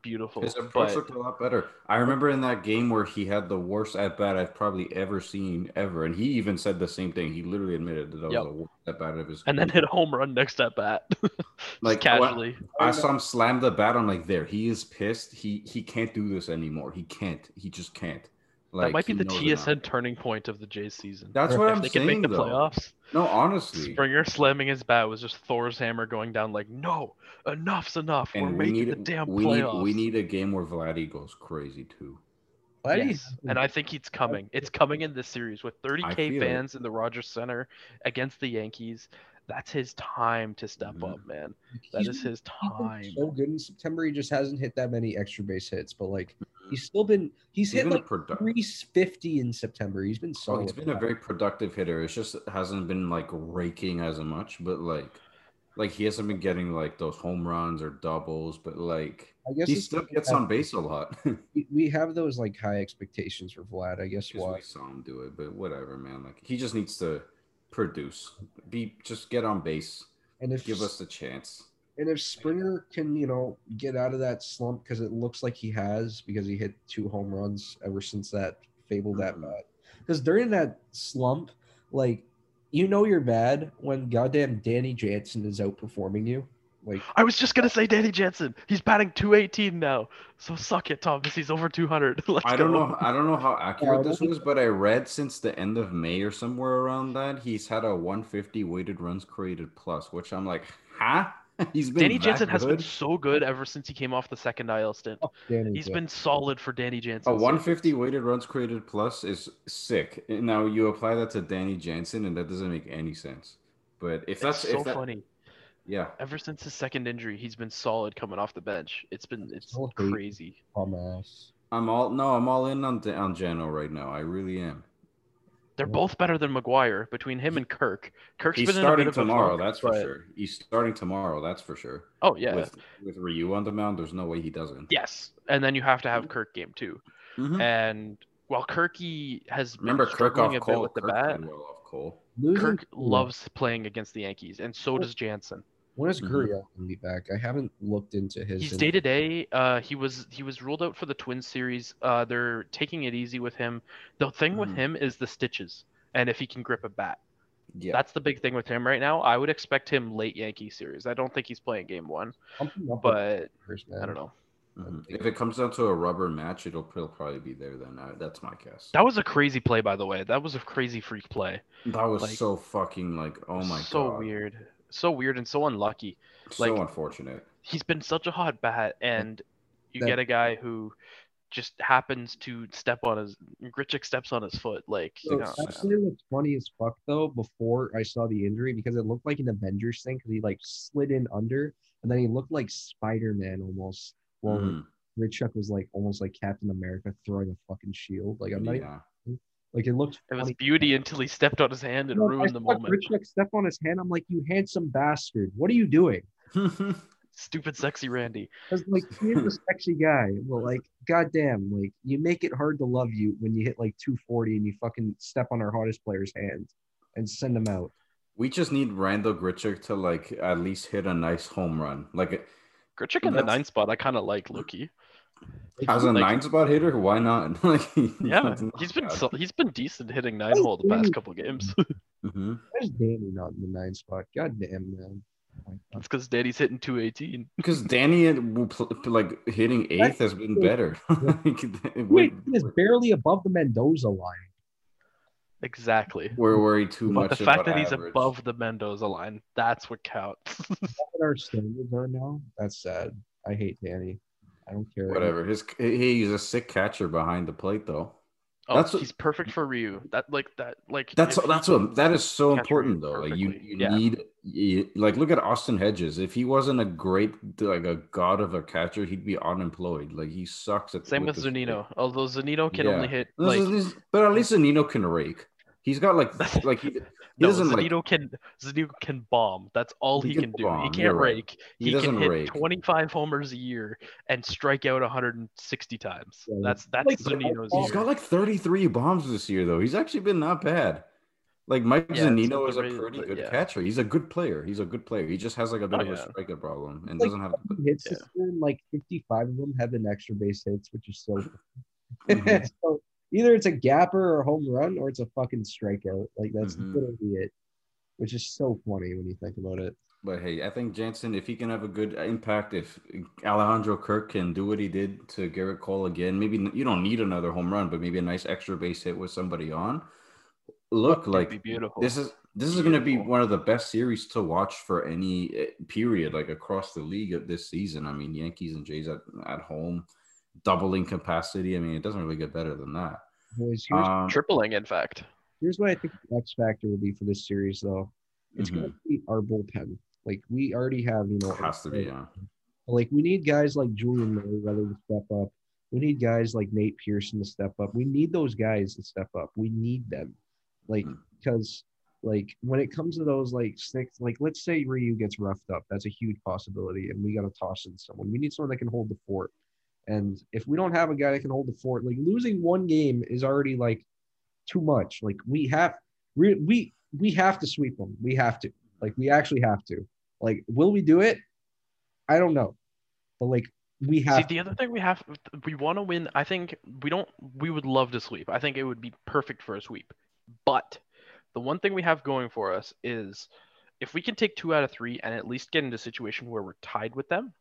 beautiful. His approach but... looked a lot better. I remember in that game where he had the worst at bat I've probably ever seen ever, and he even said the same thing. He literally admitted that that yep. was the worst at bat of his. And then hit a home run next at bat, like casually. I, I saw him slam the bat. I'm like, there. He is pissed. He he can't do this anymore. He can't. He just can't. Like, that might be the TSN turning point of the Jays season. That's what I'm they saying. They can make the though. playoffs. No, honestly, Springer slamming his bat was just Thor's hammer going down. Like, no, enough's enough. And We're we making need, the damn we playoffs. Need, we need a game where Vladdy goes crazy too. Yes. And I think it's coming. It's coming in this series with 30k fans it. in the Rogers Center against the Yankees. That's his time to step mm-hmm. up, man. That he's, is his time. so good in September. He just hasn't hit that many extra base hits, but like He's still been he's, he's hit been like produ- 350 in September. He's been so. Oh, he's been a very productive hitter. It's just hasn't been like raking as much, but like like he hasn't been getting like those home runs or doubles, but like I guess he still gets on base a lot. we have those like high expectations for Vlad. I guess why we saw him do it, but whatever, man. Like he just needs to produce, be just get on base, and if, give us a chance. And if Springer can, you know, get out of that slump because it looks like he has because he hit two home runs ever since that fabled at bat. Mm-hmm. Because during that slump, like you know you're bad when goddamn Danny Jansen is outperforming you. Like I was just gonna say Danny Jansen. He's batting 218 now. So suck it, Thomas. He's over 200. Let's I don't go. know. I don't know how accurate this was, but I read since the end of May or somewhere around that he's had a 150 weighted runs created plus, which I'm like, huh? He's been Danny Jansen good. has been so good ever since he came off the second IL stint. Oh, He's good. been solid for Danny Jansen. A 150 weighted runs created plus is sick. Now you apply that to Danny Jansen, and that doesn't make any sense. But if that's so if that, funny. Yeah. Ever since his second injury, he's been solid coming off the bench. It's been it's crazy. I'm all no, I'm all in on on Jano right now. I really am. They're both better than McGuire between him and Kirk. Kirk's He's been starting tomorrow. Funk, that's for sure. He's starting tomorrow. That's for sure. Oh yeah. With with Ryu on the mound, there's no way he doesn't. Yes, and then you have to have Kirk game too. Mm-hmm. And while Kirky has remember Kirk off a Cole, bit with the bat, well off Cole. Kirk loves playing against the Yankees, and so does Jansen. When is mm-hmm. Gurriel gonna be back? I haven't looked into his. He's day to day. Uh, he was he was ruled out for the Twins series. Uh, they're taking it easy with him. The thing mm-hmm. with him is the stitches and if he can grip a bat. Yeah. That's the big thing with him right now. I would expect him late Yankee series. I don't think he's playing game one, but I don't know. Mm-hmm. If it comes down to a rubber match, it'll, it'll probably be there then. I, that's my guess. That was a crazy play, by the way. That was a crazy freak play. That was like, so fucking like, oh my so god, so weird, so weird and so unlucky. So like, unfortunate. He's been such a hot bat, and you that, get a guy who just happens to step on his Grichuk steps on his foot. Like so, you know, actually what's funny as fuck though, before I saw the injury, because it looked like an Avengers thing, because he like slid in under and then he looked like Spider-Man almost. Well mm. Grichuk was like almost like Captain America throwing a fucking shield. Like I'm not even, like it looked it was beauty until he stepped on his hand and no, ruined I the moment. Grichuk stepped on his hand. I'm like, you handsome bastard. What are you doing? Stupid sexy Randy. Because like he's a sexy guy. Well, like goddamn, like you make it hard to love you when you hit like 240 and you fucking step on our hottest player's hand and send them out. We just need Randal Grichuk to like at least hit a nice home run. Like Grichuk in the nine spot, I kind of like Loki. As a like, nine spot hitter, why not? like, yeah, he's been so, he's been decent hitting nine hole the past couple games. mm-hmm. Where's Danny not in the nine spot? God damn man. It's because Danny's hitting 218. Because Danny, like hitting eighth, has been better. Wait, he is barely above the Mendoza line. Exactly. We're worried too but much. The fact that he's above the Mendoza line, that's what counts. what our standards are now. That's sad. I hate Danny. I don't care. Whatever. His he's a sick catcher behind the plate though. Oh, that's he's what, perfect for Ryu. That like that like that's that's what that is so important though. Like you you yeah. need you, like look at Austin Hedges. If he wasn't a great like a god of a catcher, he'd be unemployed. Like he sucks at. Same with, with Zunino. Although Zunino can yeah. only hit like, but at least Zunino can rake. He's got like like he, he no, doesn't Zunino like, can Zunino can bomb. That's all he, he can, can, do. Bomb. He can't rake. He, he can hit rake. 25 homers a year and strike out 160 times. Yeah. That's that's like, Zunino's. He's year. got like 33 bombs this year though. He's actually been not bad. Like Mike yeah, Zunino is a pretty good yeah. catcher. He's a good player. He's a good player. He just has like a bit oh, of a striker problem and like, doesn't have hits this year. Like 55 of them have been extra base hits, which is so. Mm-hmm. so either it's a gapper or a home run or it's a fucking strikeout. Like that's mm-hmm. literally it, which is so funny when you think about it. But hey, I think Jansen, if he can have a good impact, if Alejandro Kirk can do what he did to Gerrit Cole again, maybe you don't need another home run, but maybe a nice extra base hit with somebody on. Look, like beautiful. this is this is going to be one of the best series to watch for any eh, period, like across the league this season. I mean, Yankees and Jays at, at home doubling capacity. I mean, it doesn't really get better than that. Boys, um, tripling, in fact. Here's what I think the X factor will be for this series, though. It's mm-hmm. going to be our bullpen. Like we already have, you know, it has to be, yeah. Like we need guys like Julian Merryweather to step up. We need guys like Nate Pearson to step up. We need those guys to step up. We need them, like mm. because like when it comes to those like six, like let's say Ryu gets roughed up, that's a huge possibility, and we got to toss in someone. We need someone that can hold the fort. And if we don't have a guy that can hold the fort, like losing one game is already like too much. Like we have we we we have to sweep them. We have to. Like we actually have to. Like will we do it? I don't know. But like we have See, the other thing we have we want to win. I think we don't we would love to sweep. I think it would be perfect for a sweep. But the one thing we have going for us is if we can take 2 out of 3 and at least get into a situation where we're tied with them,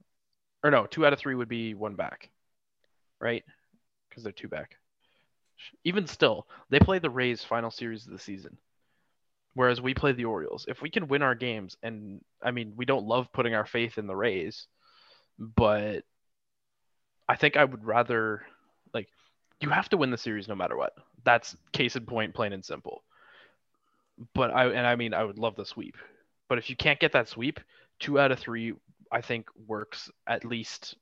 or no, two out of three would be one back, right? Because they're two back. Even still, they play the Rays final series of the season, whereas we play the Orioles. If we can win our games, and I mean, we don't love putting our faith in the Rays, but I think I would rather like you have to win the series no matter what. That's case in point, plain and simple. But I and I mean I would love the sweep. But if you can't get that sweep, two out of three I think works at least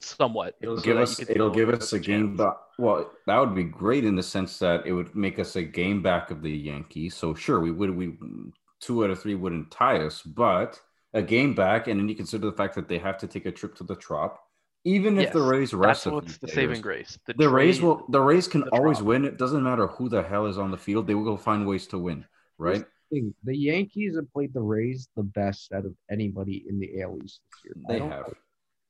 somewhat. It'll so give us it'll give us a game back. Well, that would be great in the sense that it would make us a game back of the Yankees. So sure, we would we two out of three wouldn't tie us, but a game back, and then you consider the fact that they have to take a trip to the Trop. Even if yes, the Rays rest that's what's the players, saving grace. The, the Rays will the Rays can always trop. win. It doesn't matter who the hell is on the field; they will go find ways to win, right? Thing. The Yankees have played the Rays the best out of anybody in the AL East this year. They have.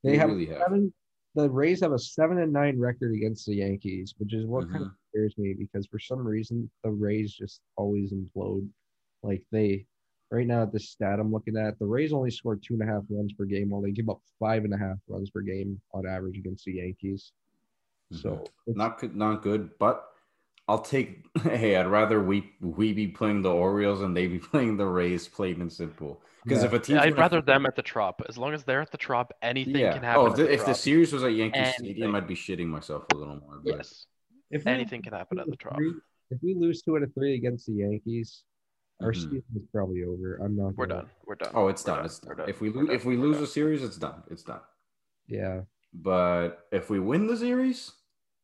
They, they have really seven. Have. The Rays have a seven and nine record against the Yankees, which is what mm-hmm. kind of scares me because for some reason the Rays just always implode. Like they, right now at the stat I'm looking at, the Rays only score two and a half runs per game, while they give up five and a half runs per game on average against the Yankees. Mm-hmm. So not not good, but I'll take. Hey, I'd rather we we be playing the Orioles and they be playing the Rays, plain and simple. Because yeah. if a team, yeah, I'd rather them at the Trop. As long as they're at the Trop, anything yeah. can happen. Oh, if, the, the, if the, series was at Yankee anything. Stadium, I'd be shitting myself a little more. But... Yes. If anything we, can happen at the Trop. If we lose two out of three against the Yankees, our mm-hmm. season is probably over. I'm not. We're done. We're done. Oh, it's done. done. It's done. done. If we lose, if we lose a series, it's done. It's done. Yeah. But if we win the series,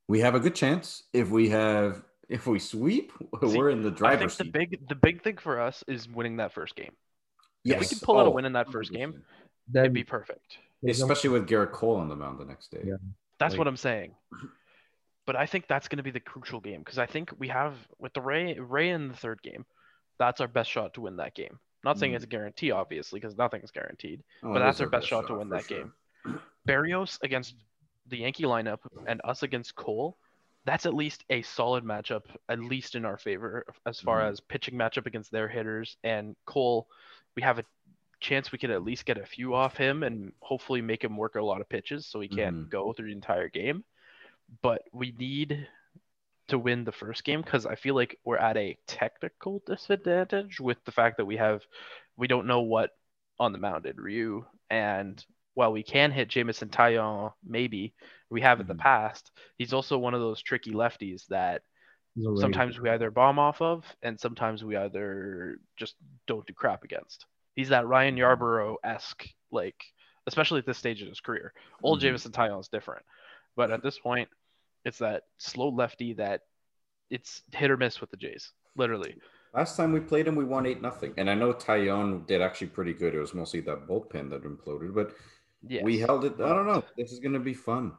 we have a good chance. If we have if we sweep, See, we're in the driver's seat. The big the big thing for us is winning that first game. Yes. If we can pull oh, out a oh, win in that first 100%. game, that'd be perfect. Especially with Gerrit Cole on the mound the next day. Yeah. That's like, what I'm saying. But I think that's going to be the crucial game because I think we have with the Ray Ray in the third game, that's our best shot to win that game. not saying mm. it's a guarantee, obviously, because nothing's guaranteed. Oh, but that's our best, best shot, shot, to win that sure. game. Berrios against the Yankee lineup and us against Cole that's at least a solid matchup, at least in our favor, as far mm-hmm. as pitching matchup against their hitters. And Cole, we have a chance we could at least get a few off him and hopefully make him work a lot of pitches so he can't mm-hmm. go through the entire game. But we need to win the first game because I feel like we're at a technical disadvantage with the fact that we have we don't know what on the mound in Ryu and while we can hit Jameson Taillon, maybe we have in the mm-hmm. past, he's also one of those tricky lefties that sometimes we either bomb off of and sometimes we either just don't do crap against. He's that Ryan mm-hmm. Yarbrough esque, like, especially at this stage in his career. Old mm-hmm. Jameson Taillon is different. But at this point, it's that slow lefty that it's hit or miss with the Jays, literally. Last time we played him, we won eight nothing, and I know Taillon did actually pretty good. It was mostly that bullpen that imploded, but Yes. We held it. I don't know. This is gonna be fun.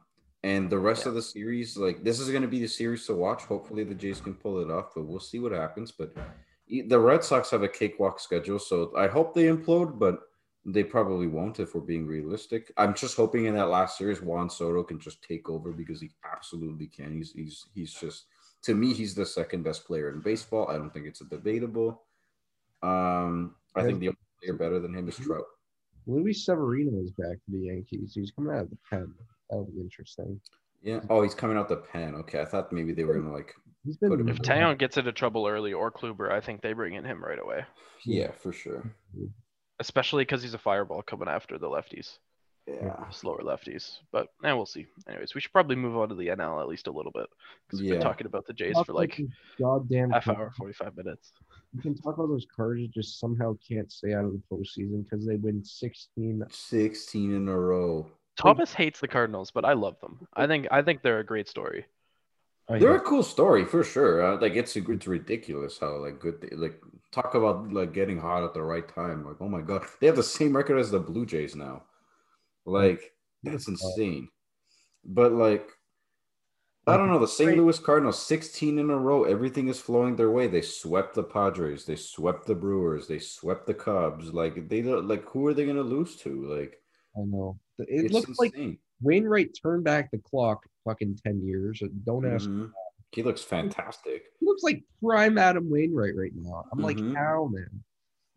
And the rest yeah. of the series, like this is gonna be the series to watch. Hopefully the Jays can pull it off, but we'll see what happens. But the Red Sox have a cakewalk schedule, so I hope they implode, but they probably won't if we're being realistic. I'm just hoping in that last series Juan Soto can just take over because he absolutely can. He's he's he's just to me he's the second best player in baseball. I don't think it's a debatable. Um, I think the only player better than him is Trout. Luis Severino is back to the Yankees. He's coming out of the pen. That'll be interesting. Yeah. Oh, he's coming out the pen. Okay, I thought maybe they were gonna like. He's been, if Taillon gets into trouble early or Kluber, I think they bring in him right away. Yeah, for sure. Especially because he's a fireball coming after the lefties. Yeah. Slower lefties, but and eh, we'll see. Anyways, we should probably move on to the NL at least a little bit because we've yeah. been talking about the Jays for like goddamn half hour, forty five minutes. You can talk about those Cardinals just somehow can't stay out of the postseason because they win 16. 16 in a row. Thomas hates the Cardinals, but I love them. I think I think they're a great story. They're a cool story for sure. Uh, like it's it's ridiculous how like good they, like talk about like getting hot at the right time. Like oh my god, they have the same record as the Blue Jays now. Like that's insane. But like I don't know. The St. Louis Cardinals, 16 in a row. Everything is flowing their way. They swept the Padres. They swept the Brewers. They swept the Cubs. Like they like who are they going to lose to? Like I know it looks insane. like Wainwright turned back the clock fucking 10 years. Don't ask. Mm-hmm. He looks fantastic. He looks like prime Adam Wainwright right now. I'm mm-hmm. like, how man?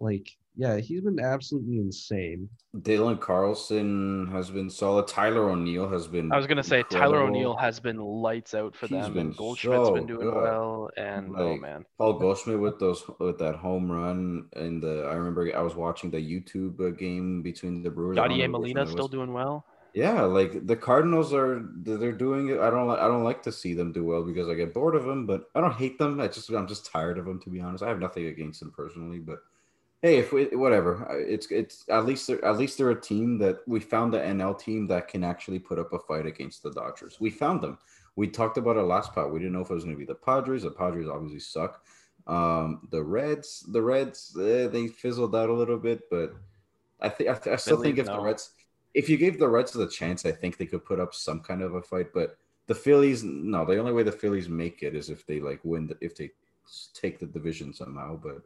Like yeah, he's been absolutely insane. Dylan Carlson has been solid. Tyler O'Neill has been. I was gonna say incredible. Tyler O'Neill has been lights out for he's them. Been Goldschmidt's so been doing good. well, and oh, like, oh man, Paul Goldschmidt with those with that home run and the. I remember I was watching the YouTube uh, game between the Brewers. Yadier Molina still doing well. Yeah, like the Cardinals are they're doing it. I don't I don't like to see them do well because I get bored of them, but I don't hate them. I just I'm just tired of them to be honest. I have nothing against them personally, but hey, if we whatever, it's it's at least they're, at least they're a team that we found the NL team that can actually put up a fight against the Dodgers. We found them. We talked about it last part. We didn't know if it was going to be the Padres. The Padres obviously suck. Um, the Reds, the Reds, eh, they fizzled out a little bit, but I think I, I, still think if no. the Reds, if you gave the Reds the chance, I think they could put up some kind of a fight. But the Phillies, no, the only way the Phillies make it is if they like win, the, if they take the division somehow. But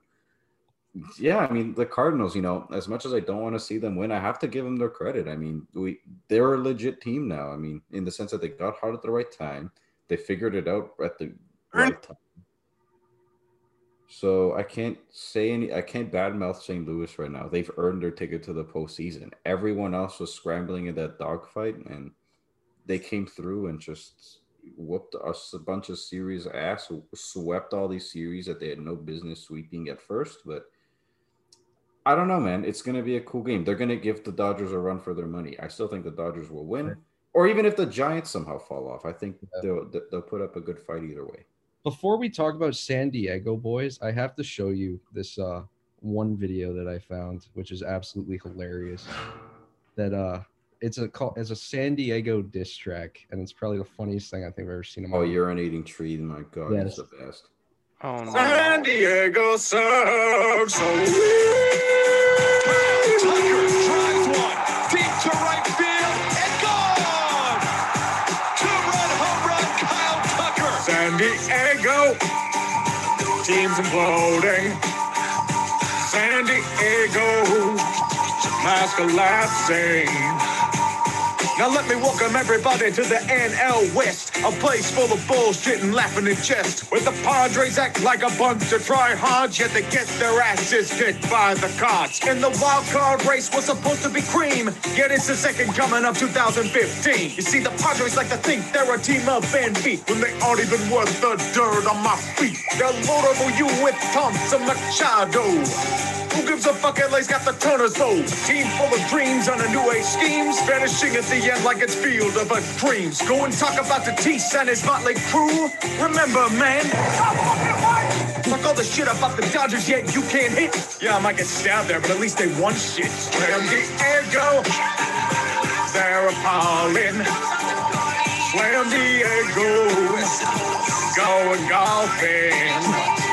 yeah, I mean the Cardinals. You know, as much as I don't want to see them win, I have to give them their credit. I mean, we they're a legit team now. I mean, in the sense that they got hot at the right time, they figured it out at the right time. So I can't say any. I can't badmouth St. Louis right now. They've earned their ticket to the postseason. Everyone else was scrambling in that dogfight, and they came through and just whooped us a bunch of series ass, swept all these series that they had no business sweeping at first. But I don't know, man. It's going to be a cool game. They're going to give the Dodgers a run for their money. I still think the Dodgers will win. Or even if the Giants somehow fall off, I think yeah. they'll, they'll put up a good fight either way. Before we talk about San Diego boys, I have to show you this uh, one video that I found, which is absolutely hilarious. That uh, it's a call it's a San Diego diss track, and it's probably the funniest thing I think I've ever seen. In my oh, urinating tree! My God, yes. it's the best. Oh no. San Diego sucks. So Tucker drives one deep to right field and gone. Two-run home run, Kyle Tucker. San Diego team's imploding. San Diego mask collapsing. Now let me welcome everybody to the NL West, a place full of bullshit and laughing in jest. Where the Padres act like a bunch of tryhards, yet they get their asses kicked by the Cards. In the wild card race was supposed to be cream, yet it's the second coming of 2015. You see, the Padres like to think they're a team of envy when they aren't even worth the dirt on my feet. They'll loadable you with Thompson Machado. Who gives a fuck? LA's got the Turners though. Team full of dreams on a new age schemes, vanishing at the end like it's field of a dreams. Go and talk about the Tatis and his motley crew. Remember, man. Fuck all the shit about the Dodgers, yet you can't hit. Yeah, I might get stabbed there, but at least they won shit. Slam Diego. They're appalling. Slam Diego. Going golfing.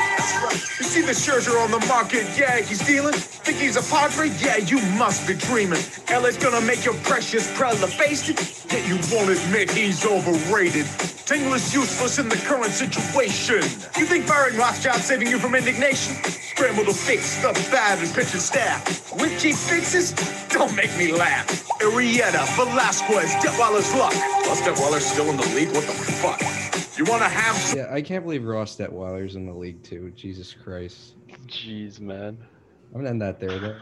You see the Scherzer on the market, yeah, he's dealing. Think he's a Padre? Yeah, you must be dreaming. LA's gonna make your precious face it, yet you won't admit he's overrated. Tingler's useless in the current situation. You think firing Rothschild saving you from indignation? Scramble to fix the bad and pitching staff. With cheap fixes? Don't make me laugh. Arrieta, Velasquez, Detwiler's luck. Plus Detwiler's still in the league? What the fuck? You want to have? Yeah, I can't believe Ross Detwiler's in the league too. Jesus Christ. Jeez, man. I'm gonna end that there. Though.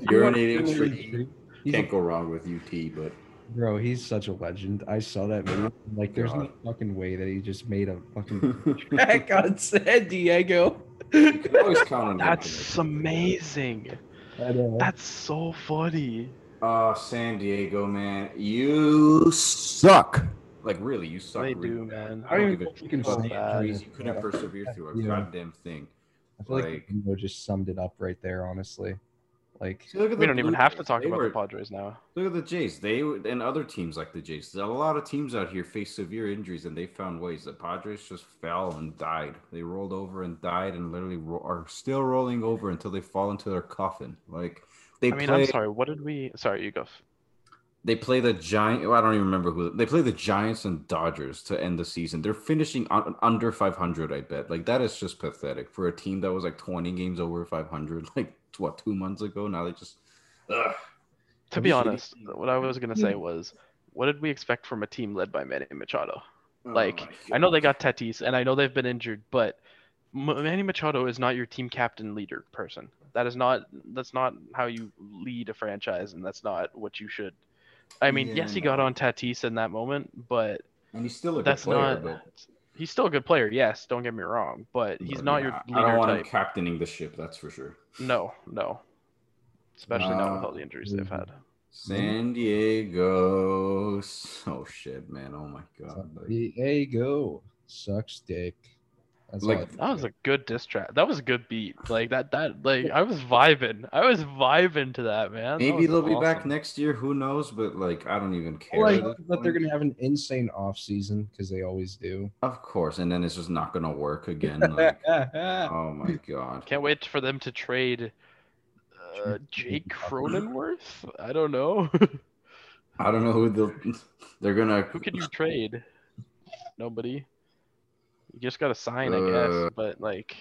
You're an tree. Can't go wrong with UT, but bro, he's such a legend. I saw that video. Like, there's God. no fucking way that he just made a fucking track on San Diego. You can always count on That's amazing. That's so funny. Uh, San Diego, man, you suck. Like really, you suck. They really do, man. I don't even think you can so injuries. You couldn't persevere through a yeah. goddamn thing. I feel like, like you just summed it up right there, honestly. Like See, we don't even have to talk about were, the Padres now. Look at the Jays. They and other teams like the Jays. A lot of teams out here face severe injuries, and they found ways. The Padres just fell and died. They rolled over and died, and literally ro- are still rolling over until they fall into their coffin. Like they. I mean, play... I'm sorry. What did we? Sorry, you go. They play the Giant. I don't even remember who they play. The Giants and Dodgers to end the season. They're finishing on, under 500. I bet. Like that is just pathetic for a team that was like 20 games over 500. Like what two months ago? Now they just. Ugh. To be honest, what I was gonna say was, what did we expect from a team led by Manny Machado? Oh like I know they got Tatis and I know they've been injured, but Manny Machado is not your team captain leader person. That is not that's not how you lead a franchise, and that's not what you should I mean, yeah, yes, he got on Tatis in that moment, but and he's still a good that's player. Not, but... He's still a good player. Yes, don't get me wrong, but he's but, not yeah, your leader I don't want type. him captaining the ship. That's for sure. No, no, especially uh, not with all the injuries they've had. San Diego. Oh shit, man! Oh my god. San Diego sucks dick. That's like that was a good diss track. That was a good beat. Like that that like I was vibing. I was vibing to that, man. Maybe that they'll awesome. be back next year. Who knows? But like I don't even care. Like, but they're gonna have an insane off season because they always do. Of course, and then it's just not gonna work again. Like, oh my god! Can't wait for them to trade uh, Jake Cronenworth. I don't know. I don't know who they'll, they're gonna. Who can you trade? Nobody. You just got to sign, I guess. Uh, but like,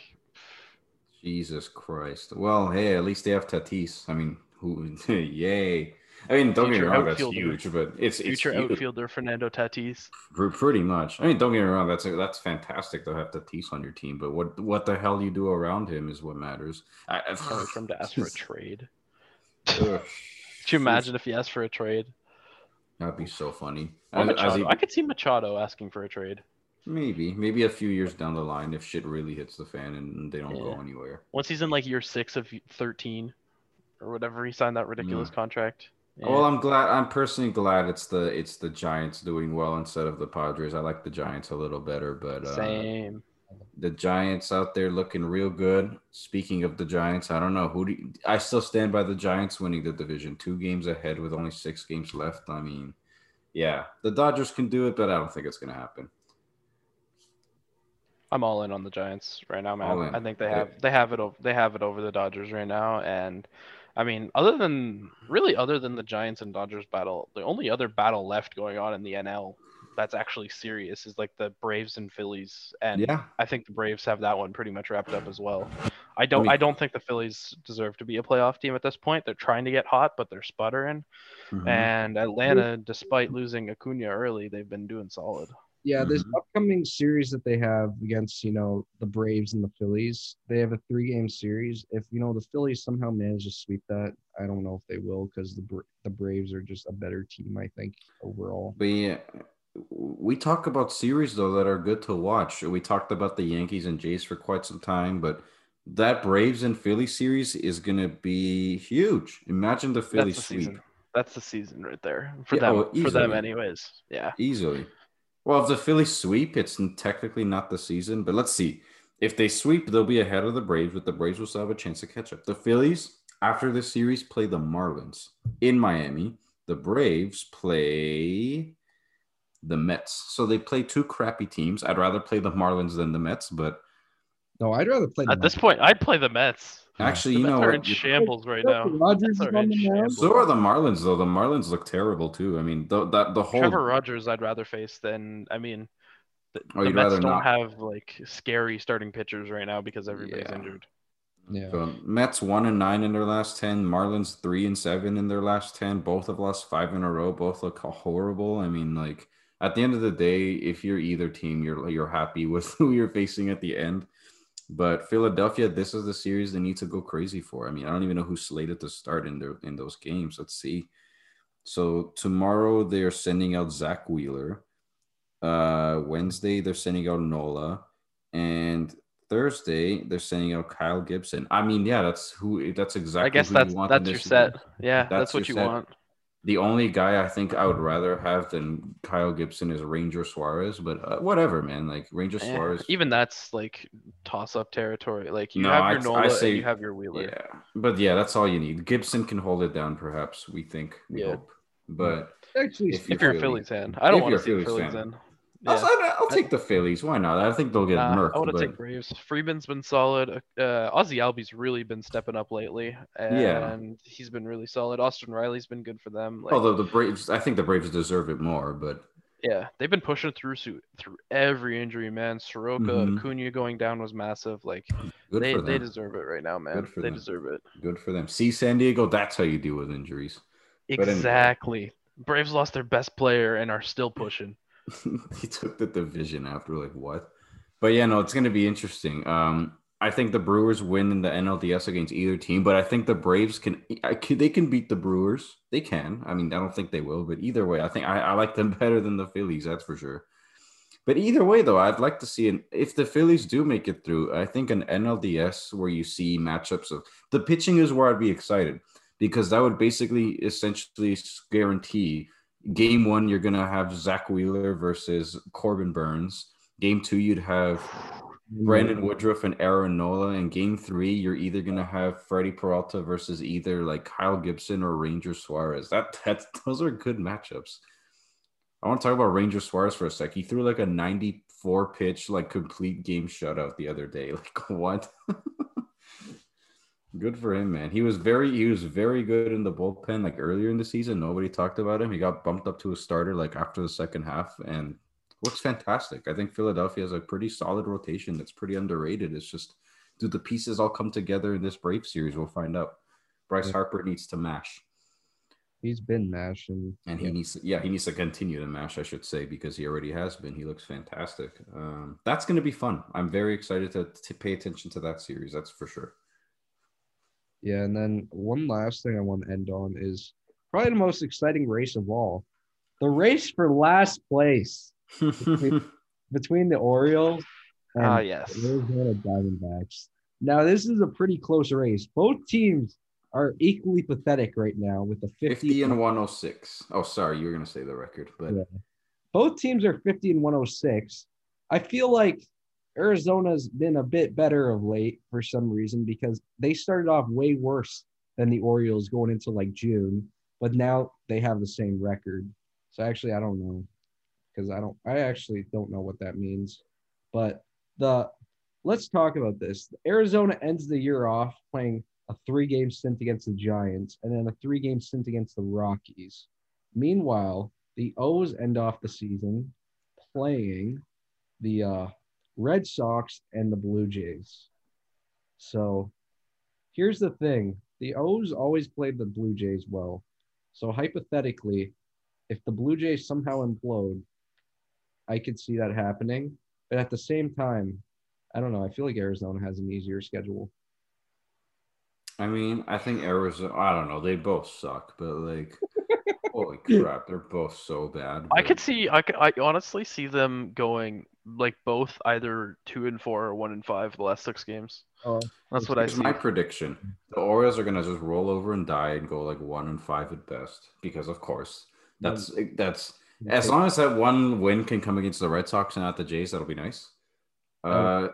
Jesus Christ. Well, hey, at least they have Tatis. I mean, who? yay. I mean, don't get me wrong, that's huge, but it's future it's outfielder Fernando Tatis. Pretty much. I mean, don't get me wrong, that's that's fantastic to have Tatis on your team, but what what the hell you do around him is what matters. I, I've heard from to ask for a trade. Could you imagine if he asked for a trade? That'd be so funny. As, as he, I could see Machado asking for a trade. Maybe, maybe a few years down the line, if shit really hits the fan and they don't yeah. go anywhere. Once he's in like year six of thirteen, or whatever, he signed that ridiculous yeah. contract. Yeah. Well, I'm glad. I'm personally glad it's the it's the Giants doing well instead of the Padres. I like the Giants a little better, but uh, same. The Giants out there looking real good. Speaking of the Giants, I don't know who do you, I still stand by the Giants winning the division, two games ahead with only six games left. I mean, yeah, the Dodgers can do it, but I don't think it's going to happen. I'm all in on the Giants right now, man. I think they have they have it over they have it over the Dodgers right now, and I mean, other than really other than the Giants and Dodgers battle, the only other battle left going on in the NL that's actually serious is like the Braves and Phillies, and yeah. I think the Braves have that one pretty much wrapped up as well. I don't I, mean, I don't think the Phillies deserve to be a playoff team at this point. They're trying to get hot, but they're sputtering. Mm-hmm. And Atlanta, despite losing Acuna early, they've been doing solid. Yeah, mm-hmm. this upcoming series that they have against, you know, the Braves and the Phillies, they have a three game series. If, you know, the Phillies somehow manage to sweep that, I don't know if they will because the, the Braves are just a better team, I think, overall. But yeah, we talk about series, though, that are good to watch. We talked about the Yankees and Jays for quite some time, but that Braves and Philly series is going to be huge. Imagine the Phillies sweep. Season. That's the season right there for yeah, them. Oh, for them, anyways. Yeah, easily. Well, if the Phillies sweep, it's technically not the season, but let's see. If they sweep, they'll be ahead of the Braves, but the Braves will still have a chance to catch up. The Phillies, after this series, play the Marlins in Miami. The Braves play the Mets. So they play two crappy teams. I'd rather play the Marlins than the Mets, but no, I'd rather play. At this point, I'd play the Mets. Actually, you know, are in shambles right now. Rogers are in shambles. So are the Marlins, though. The Marlins look terrible too. I mean, the that the whole Trevor Rogers, I'd rather face than. I mean, the, oh, the Mets don't not. have like scary starting pitchers right now because everybody's yeah. injured. Yeah. So Mets one and nine in their last ten. Marlins three and seven in their last ten. Both have lost five in a row. Both look horrible. I mean, like at the end of the day, if you're either team, you're you're happy with who you're facing at the end. But Philadelphia, this is the series they need to go crazy for. I mean, I don't even know who's slated to start in their in those games. Let's see. So tomorrow they're sending out Zack Wheeler. Uh, Wednesday they're sending out Nola, and Thursday they're sending out Kyle Gibson. I mean, yeah, that's who. That's exactly. I guess that's that's your set. Yeah, that's, that's what you set. want. The only guy I think I would rather have than Kyle Gibson is Ranger Suarez, but uh, whatever, man. Like Ranger eh, Suarez, even that's like toss-up territory. Like you no, have your I, Nola, I say, you have your Wheeler. Yeah, but yeah, that's all you need. Gibson can hold it down, perhaps. We think, we yeah. hope. But actually, if, if you're, a Phillies fan, I don't want to see Phillies, Phillies fan. in. Yeah. I'll, I'll, take the Phillies. Why not? I think they'll get nah, murked. I want to but... take Braves. Freeman's been solid. Uh, Ozzie Albies really been stepping up lately, and yeah. he's been really solid. Austin Riley's been good for them. Like, Although the Braves, I think the Braves deserve it more, but yeah, they've been pushing through through every injury, man. Soroka, mm-hmm. Acuna going down was massive. Like good they they deserve it right now, man. They them. deserve it. Good for them. See San Diego, that's how you deal with injuries. Exactly. Anyway. Braves lost their best player and are still pushing. he took the division after like what? But yeah, no, it's going to be interesting. Um, I think the Brewers win in the NLDS against either team, but I think the Braves can, can they can beat the Brewers. They can. I mean, I don't think they will, but either way, I think I, I like them better than the Phillies. That's for sure. But either way, though, I'd like to see an if the Phillies do make it through. I think an NLDS where you see matchups of the pitching is where I'd be excited because that would basically essentially guarantee game one, you're gonna have Zack Wheeler versus Corbin Burnes. Game two, you'd have Brandon mm-hmm. Woodruff and Aaron Nola. And game three, you're either gonna have Freddy Peralta versus either like Kyle Gibson or Ranger Suarez. That that's those are good matchups. I want to talk about Ranger Suarez for a sec. He threw like a 94 pitch, like complete game shutout the other day. Like what? Good for him, man. He was very he was very good in the bullpen like earlier in the season. Nobody talked about him. He got bumped up to a starter like after the second half and looks fantastic. I think Philadelphia has a pretty solid rotation that's pretty underrated. It's just do the pieces all come together in this Brave series? We'll find out. Bryce Harper needs to mash. He's been mashing. And he yeah. needs to, yeah, he needs to continue to mash, I should say, because he already has been. He looks fantastic. Um, that's going to be fun. I'm very excited to, to pay attention to that series. That's for sure. Yeah, and then one last thing I want to end on is probably the most exciting race of all the race for last place between, between the Orioles and Ah, yes. Arizona Diamondbacks. Now, this is a pretty close race. Both teams are equally pathetic right now with a 50, 50 and 106. Oh, sorry, you were gonna say the record, but Yeah. both teams are 50 and 106. I feel like Arizona's been a bit better of late for some reason because they started off way worse than the Orioles going into like June, but now they have the same record. So actually, I don't know because I don't, I actually don't know what that means. But the let's talk about this. Arizona ends the year off playing a three game stint against the Giants and then a three game stint against the Rockies. Meanwhile, the O's end off the season playing the uh, Red Sox and the Blue Jays. So here's the thing the O's always played the Blue Jays well. So hypothetically, if the Blue Jays somehow implode, I could see that happening. But at the same time, I don't know. I feel like Arizona has an easier schedule. I mean, I think Arizona. I don't know. They both suck, but like, holy crap, they're both so bad. I could see. I could. I honestly see them going like both either two and four or one and five the last six games. Oh, That's what I Here's see. my prediction: the Orioles are gonna just roll over and die and go like one and five at best, because of course that's that's as long as that one win can come against the Red Sox and not the Jays, that'll be nice. Uh,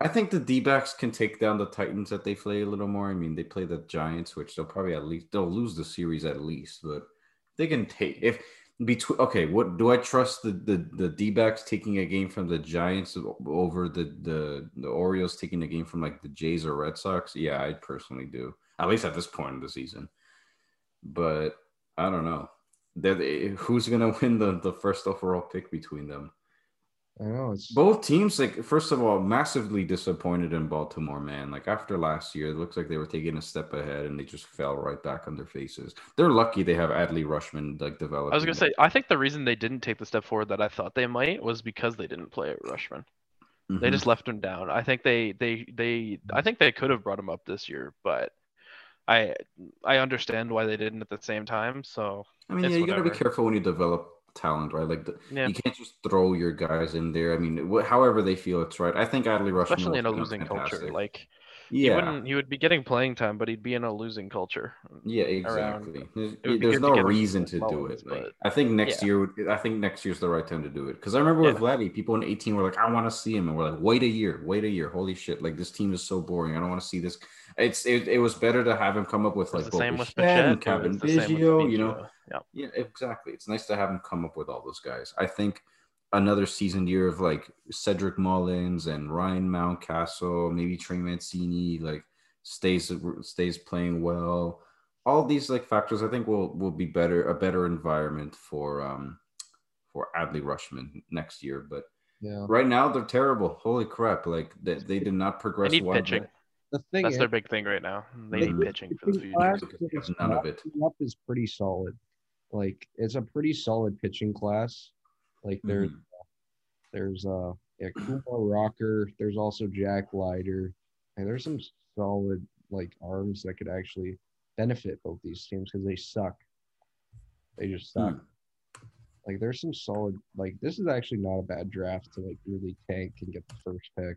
I think the D backs can take down the Titans that they play a little more. I mean, they play the Giants, which they'll probably at least they'll lose the series at least, but they can take if between okay, what do I trust the the, the D backs taking a game from the Giants over the, the the Orioles taking a game from like the Jays or Red Sox? Yeah, I personally do. At least at this point in the season. But I don't know. They're, who's gonna win the, the first overall pick between them? I know it's Both teams, like first of all, massively disappointed in Baltimore, man. Like after last year, it looks like they were taking a step ahead and they just fell right back on their faces. They're lucky they have Adley Rutschman like developed. I was gonna say. I think the reason they didn't take the step forward that I thought they might was because they didn't play Rutschman. Mm-hmm. They just left him down. I think they they they I think they could have brought him up this year, but I I understand why they didn't at the same time. So I mean, yeah, you got to be careful when you develop talent, right? Like the, yeah, you can't just throw your guys in there. I mean, wh- however they feel it's right. I think Adley Rutschman, especially in a losing fantastic. culture. Like he yeah, wouldn't he would be getting playing time, but he'd be in a losing culture. Yeah, around- exactly. There's, there's good to no reason to do it. Like, but- I think next yeah. year, would- I think next year's the right time to do it. Because I remember with. Vladdy, people in 18 were like, "I want to see him," and we're like, "Wait a year, wait a year, holy shit! Like this team is so boring. I don't want to see this." It's it, it was better to have him come up with like the same with Bichette and Kevin It's the same with Biggio, you know. Biggio. Yeah. Yeah, exactly. It's nice to have him come up with all those guys. I think another seasoned year of like Cedric Mullins and Ryan Mountcastle, maybe Trey Mancini, like stays stays playing well. All these like factors, I think, will will be better a better environment for um for Adley Rutschman next year. But yeah. right now they're terrible. Holy crap! Like they, they did not They progress. need pitching. bit. The thing That's is, their big thing right now. They They- need pitching for the future. class because they have is none of it. up is pretty solid. Like it's a pretty solid pitching class. Like there's Mhm. there's uh yeah, Kumar Rocker. There's also Jack Leiter, and there's some solid like arms that could actually benefit both these teams because they suck. They just suck. Hmm. Like there's some solid like this is actually not a bad draft to like really tank and get the first pick.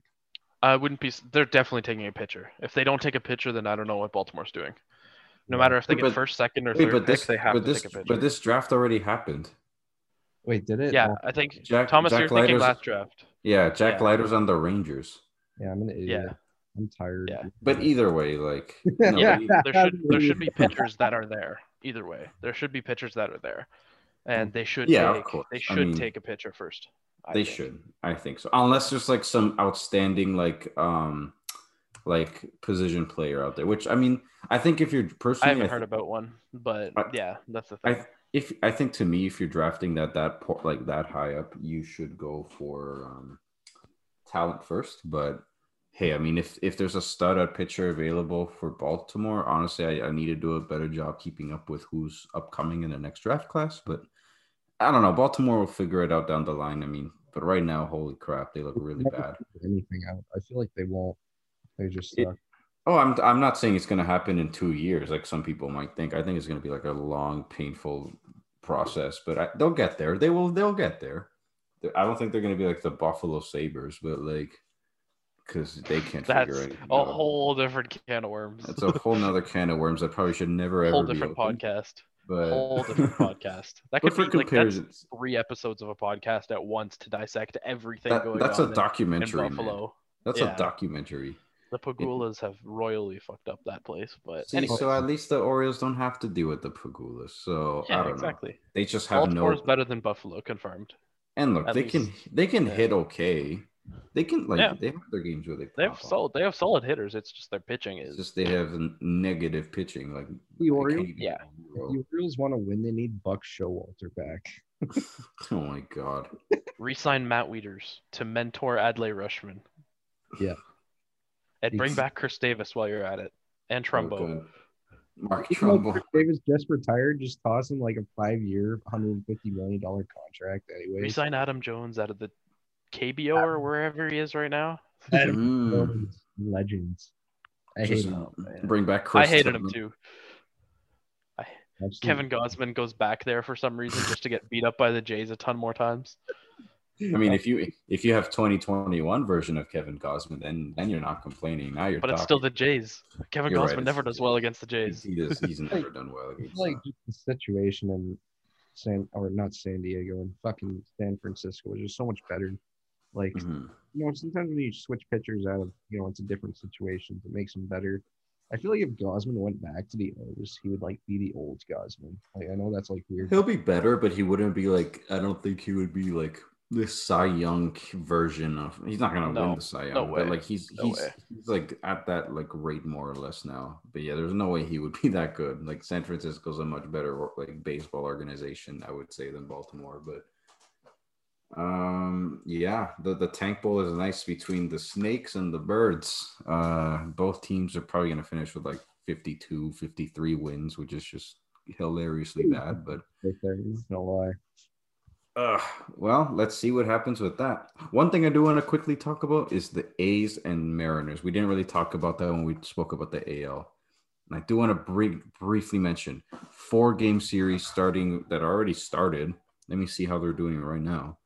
I wouldn't be. They're definitely taking a pitcher. If they don't take a pitcher, then I don't know what Baltimore's doing. No matter if they Wait, get but- first, second, or Wait, third but pick, this they have but to this take a pitcher. but this draft already happened. Wait, did it? yeah, Oh, I think Jack- Thomas, Jack you're thinking last draft. Yeah, Jack Yeah. Leiter's on the Rangers. yeah, I'm an idiot. Yeah. I'm tired. Yeah. But either way, like no, Yeah, but there should there should be pitchers that are there. Either way, there should be pitchers that are there, and they should Yeah, of take course. they I should mean, take a pitcher first. I they think. should. I think so. Unless there's like some outstanding like um like position player out there, which I mean, I think if you're I personally, haven't I heard about one, but I- yeah, that's the I thing. if I think to me, if you're drafting that that po- like that high up, you should go for um talent first. But hey, I mean, if if there's a stud at pitcher available for Baltimore, honestly, I, I need to do a better job keeping up with who's upcoming in the next draft class. But I don't know. Baltimore will figure it out down the line. I mean, but right now, holy crap, they look really bad. anything out. I feel like they won't. They just It- Oh, I'm I'm not saying it's going to happen in two years, like some people might think. I think it's going to be like a long, painful process, but I, they'll get there. They will. They'll get there. I don't think they're going to be like the Buffalo Sabres, but like because they can't That's figure it out. a out. whole different can of worms. It's a whole nother can of worms that probably should never ever whole different be podcast. But whole different podcast. That could be like that's three episodes of a podcast at once to dissect everything that, going that's on. That's a documentary. In Buffalo. Man. That's yeah. a documentary. The Pegulas have royally fucked up that place, but See, anyway. so at least the Orioles don't have to deal with the Pegulas. So yeah, I don't exactly. know. They just have Baltimore's no. better than Buffalo, confirmed. And look, at they least. can they can yeah. hit okay. They can like yeah. they have their games where they they have solid they have solid hitters. It's just their pitching is it's just they have negative pitching. Like the Orioles, yeah. The Orioles want to win. They need Buck Showalter back. oh my god! Resign Matt Wieters to mentor Adley Rutschman. Yeah, and bring back Chris Davis while you're at it, and Trumbo. Oh, Mark Trumbo. Chris Davis just retired. Just toss him like a five-year, hundred fifty million dollar contract. Anyway, resign Adam Jones out of the KBO or wherever he is right now. Adam Mm. Legends. I hate him. Bring back Chris. I hated him too. I, Kevin Gausman goes back there for some reason just to get beat up by the Jays a ton more times. I mean, if you if you have 2021 version of Kevin Gausman, then then you're not complaining. Now you're. But talking. it's still the Jays. Kevin you're right. never does well against the Jays. He does. He's never done well against. Like the situation in San or not San Diego and fucking San Francisco was just so much better. Like, mm-hmm. you know, sometimes when you switch pitchers out of, you know, into different situations, it makes them better. I feel like if Gausman went back to the O's, he would like be the old Gausman. Like, I know that's like weird. He'll be better, but he wouldn't be like. I don't think he would be like the Cy Young version of. He's not gonna no, win the Cy Young, no but like he's no he's, he's like at that like rate more or less now. But yeah, there's no way he would be that good. Like San Francisco's a much better like baseball organization, I would say, than Baltimore, but. Um, yeah, the, the tank bowl is nice between the snakes and the birds. Uh, both teams are probably going to finish with like 52, 53 wins, which is just hilariously bad, but no lie. Uh, well, let's see what happens with that. One thing I do want to quickly talk about is the A's and Mariners. We didn't really talk about that when we spoke about the AL. And I do want to br- briefly mention four game series starting that already started. Let me see how they're doing right now.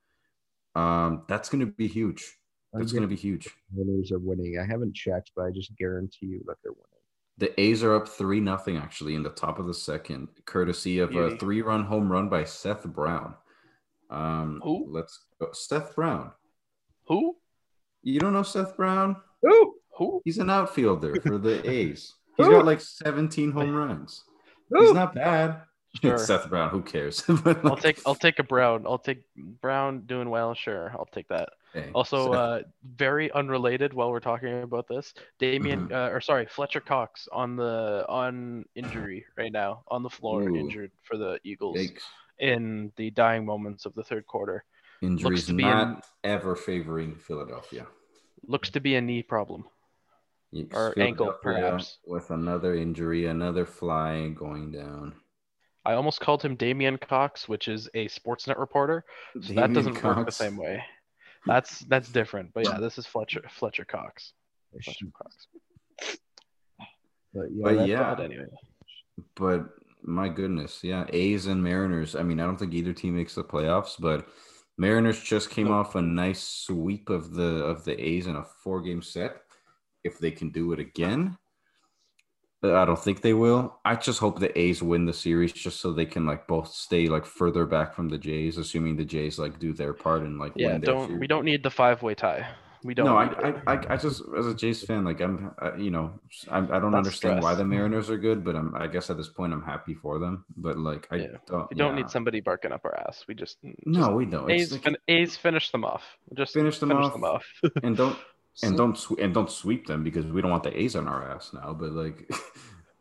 Um, that's going to be huge. That's going to be huge. Winners are winning. I haven't checked, but I just guarantee you that they're winning. The A's are up three nothing actually in the top of the second, courtesy of a three run home run by Seth Brown. Um, Who? Let's go. Seth Brown. Who? You don't know Seth Brown? Who? Who? He's an outfielder for the A's. He's got like 17 home runs. Who? He's not bad. Sure. It's Seth Brown. Who cares? I'll take I'll take a Brown. I'll take Brown doing well. Sure, I'll take that. Hey, also, uh, very unrelated. While we're talking about this, Damien, mm-hmm. uh, or sorry, Fletcher Cox on the on injury right now on the floor, Ooh. injured for the Eagles Yikes. In the dying moments of the third quarter. Injuries not ever favoring Philadelphia. Looks to be a knee problem or ankle, perhaps. With another injury, another fly going down. I almost called him Damien Cox, which is a Sportsnet reporter. So Damien that doesn't Cox. work the same way. That's that's different. But yeah, this is Fletcher Fletcher Cox. Fletcher Cox. But yeah, but, yeah. anyway. but my goodness, yeah, A's and Mariners. I mean, I don't think either team makes the playoffs, but Mariners just came off a nice sweep of the of the A's in a four game set. If they can do it again, I don't think they will. I just hope the A's win the series just so they can like both stay like further back from the Jays, assuming the Jays like do their part and like yeah. don't we don't need the five way tie. We don't. No, I, I, I, I, just as a Jays fan, like I'm, I, you know, I, I don't That's understand stress. why the Mariners are good, but I'm, I guess at this point I'm happy for them. But like, I yeah. don't. We don't yeah. need somebody barking up our ass. We just, just no, we don't. A's, like, fin- A's finish them off. Just finish them finish off. Them off. and don't and don't sw- and don't sweep them because we don't want the A's on our ass now. But like.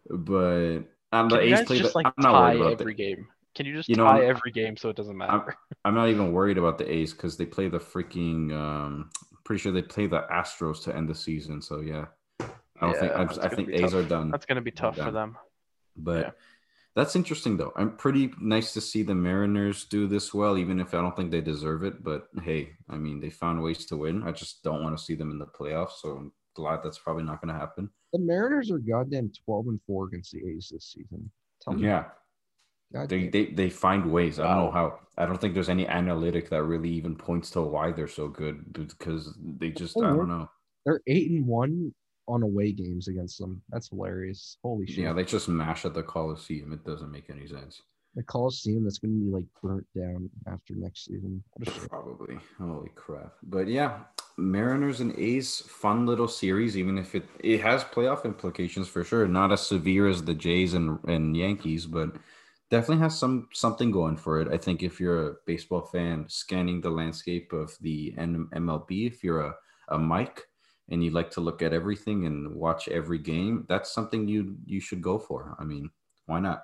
But um, the A's play just the, like I'm not tie worried about every the, game. Can you just you know, tie every game so it doesn't matter? I'm, I'm not even worried about the A's because they play the freaking. Um, pretty sure they play the Astros to end the season. So yeah, I don't yeah, think I, I think A's tough. are done. That's gonna be tough for them. But yeah. that's interesting though. I'm pretty nice to see the Mariners do this well, even if I don't think they deserve it. But hey, I mean they found ways to win. I just don't want to see them in the playoffs. So I'm glad that's probably not going to happen. The Mariners are goddamn 12 and 4 against the A's this season. Tell me. Yeah. They, they they find ways. I don't know how. I don't think there's any analytic that really even points to why they're so good because they just I don't know. They're eight and one on away games against them. That's hilarious. Holy shit. Yeah, they just mash at the Coliseum. It doesn't make any sense. The Coliseum that's going to be like burnt down after next season. Probably. Holy crap. But yeah, Mariners and A's, fun little series, even if it it has playoff implications for sure. Not as severe as the Jays and, and Yankees, but definitely has some something going for it. I think if you're a baseball fan scanning the landscape of the MLB, if you're a, a Mike and you like to look at everything and watch every game, that's something you you should go for. I mean, why not?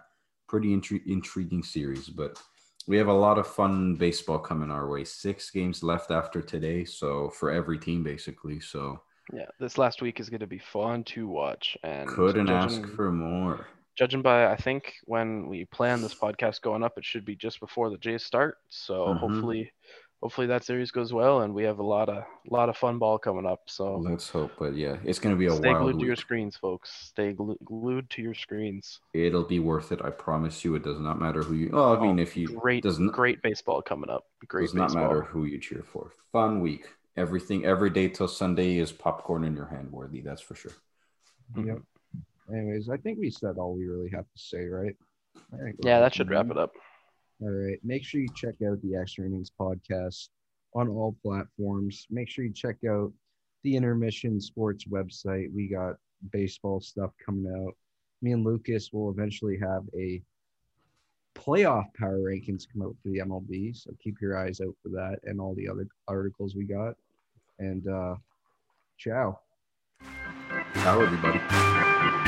Pretty intri- intriguing series, but we have a lot of fun baseball coming our way. Six games left after today, so for every team basically. So yeah, this last week is going to be fun to watch, and couldn't judging, ask for more. Judging by, I think when we plan this podcast going up, it should be just before the Jays start. So mm-hmm. hopefully, hopefully that series goes well, and we have a lot of lot of fun ball coming up. So let's hope. But yeah, it's going to be a stay wild glued week. to your screens, folks. Stay glu- glued to your screens. It'll be worth it. I promise you. It does not matter who you. Well, I mean, oh, if you great, doesn't great baseball coming up. Great. Does baseball. not matter who you cheer for. Fun week. Everything every day till Sunday is popcorn in your hand worthy. That's for sure. Yep. Anyways, I think we said all we really have to say, right? right yeah, that should wrap it up. All right. Make sure you check out the Extra Innings podcast on all platforms. Make sure you check out the Intermission Sports website. We got baseball stuff coming out. Me and Lucas will eventually have a playoff power rankings come out for the MLB. So keep your eyes out for that and all the other articles we got. And uh ciao. Ciao, everybody.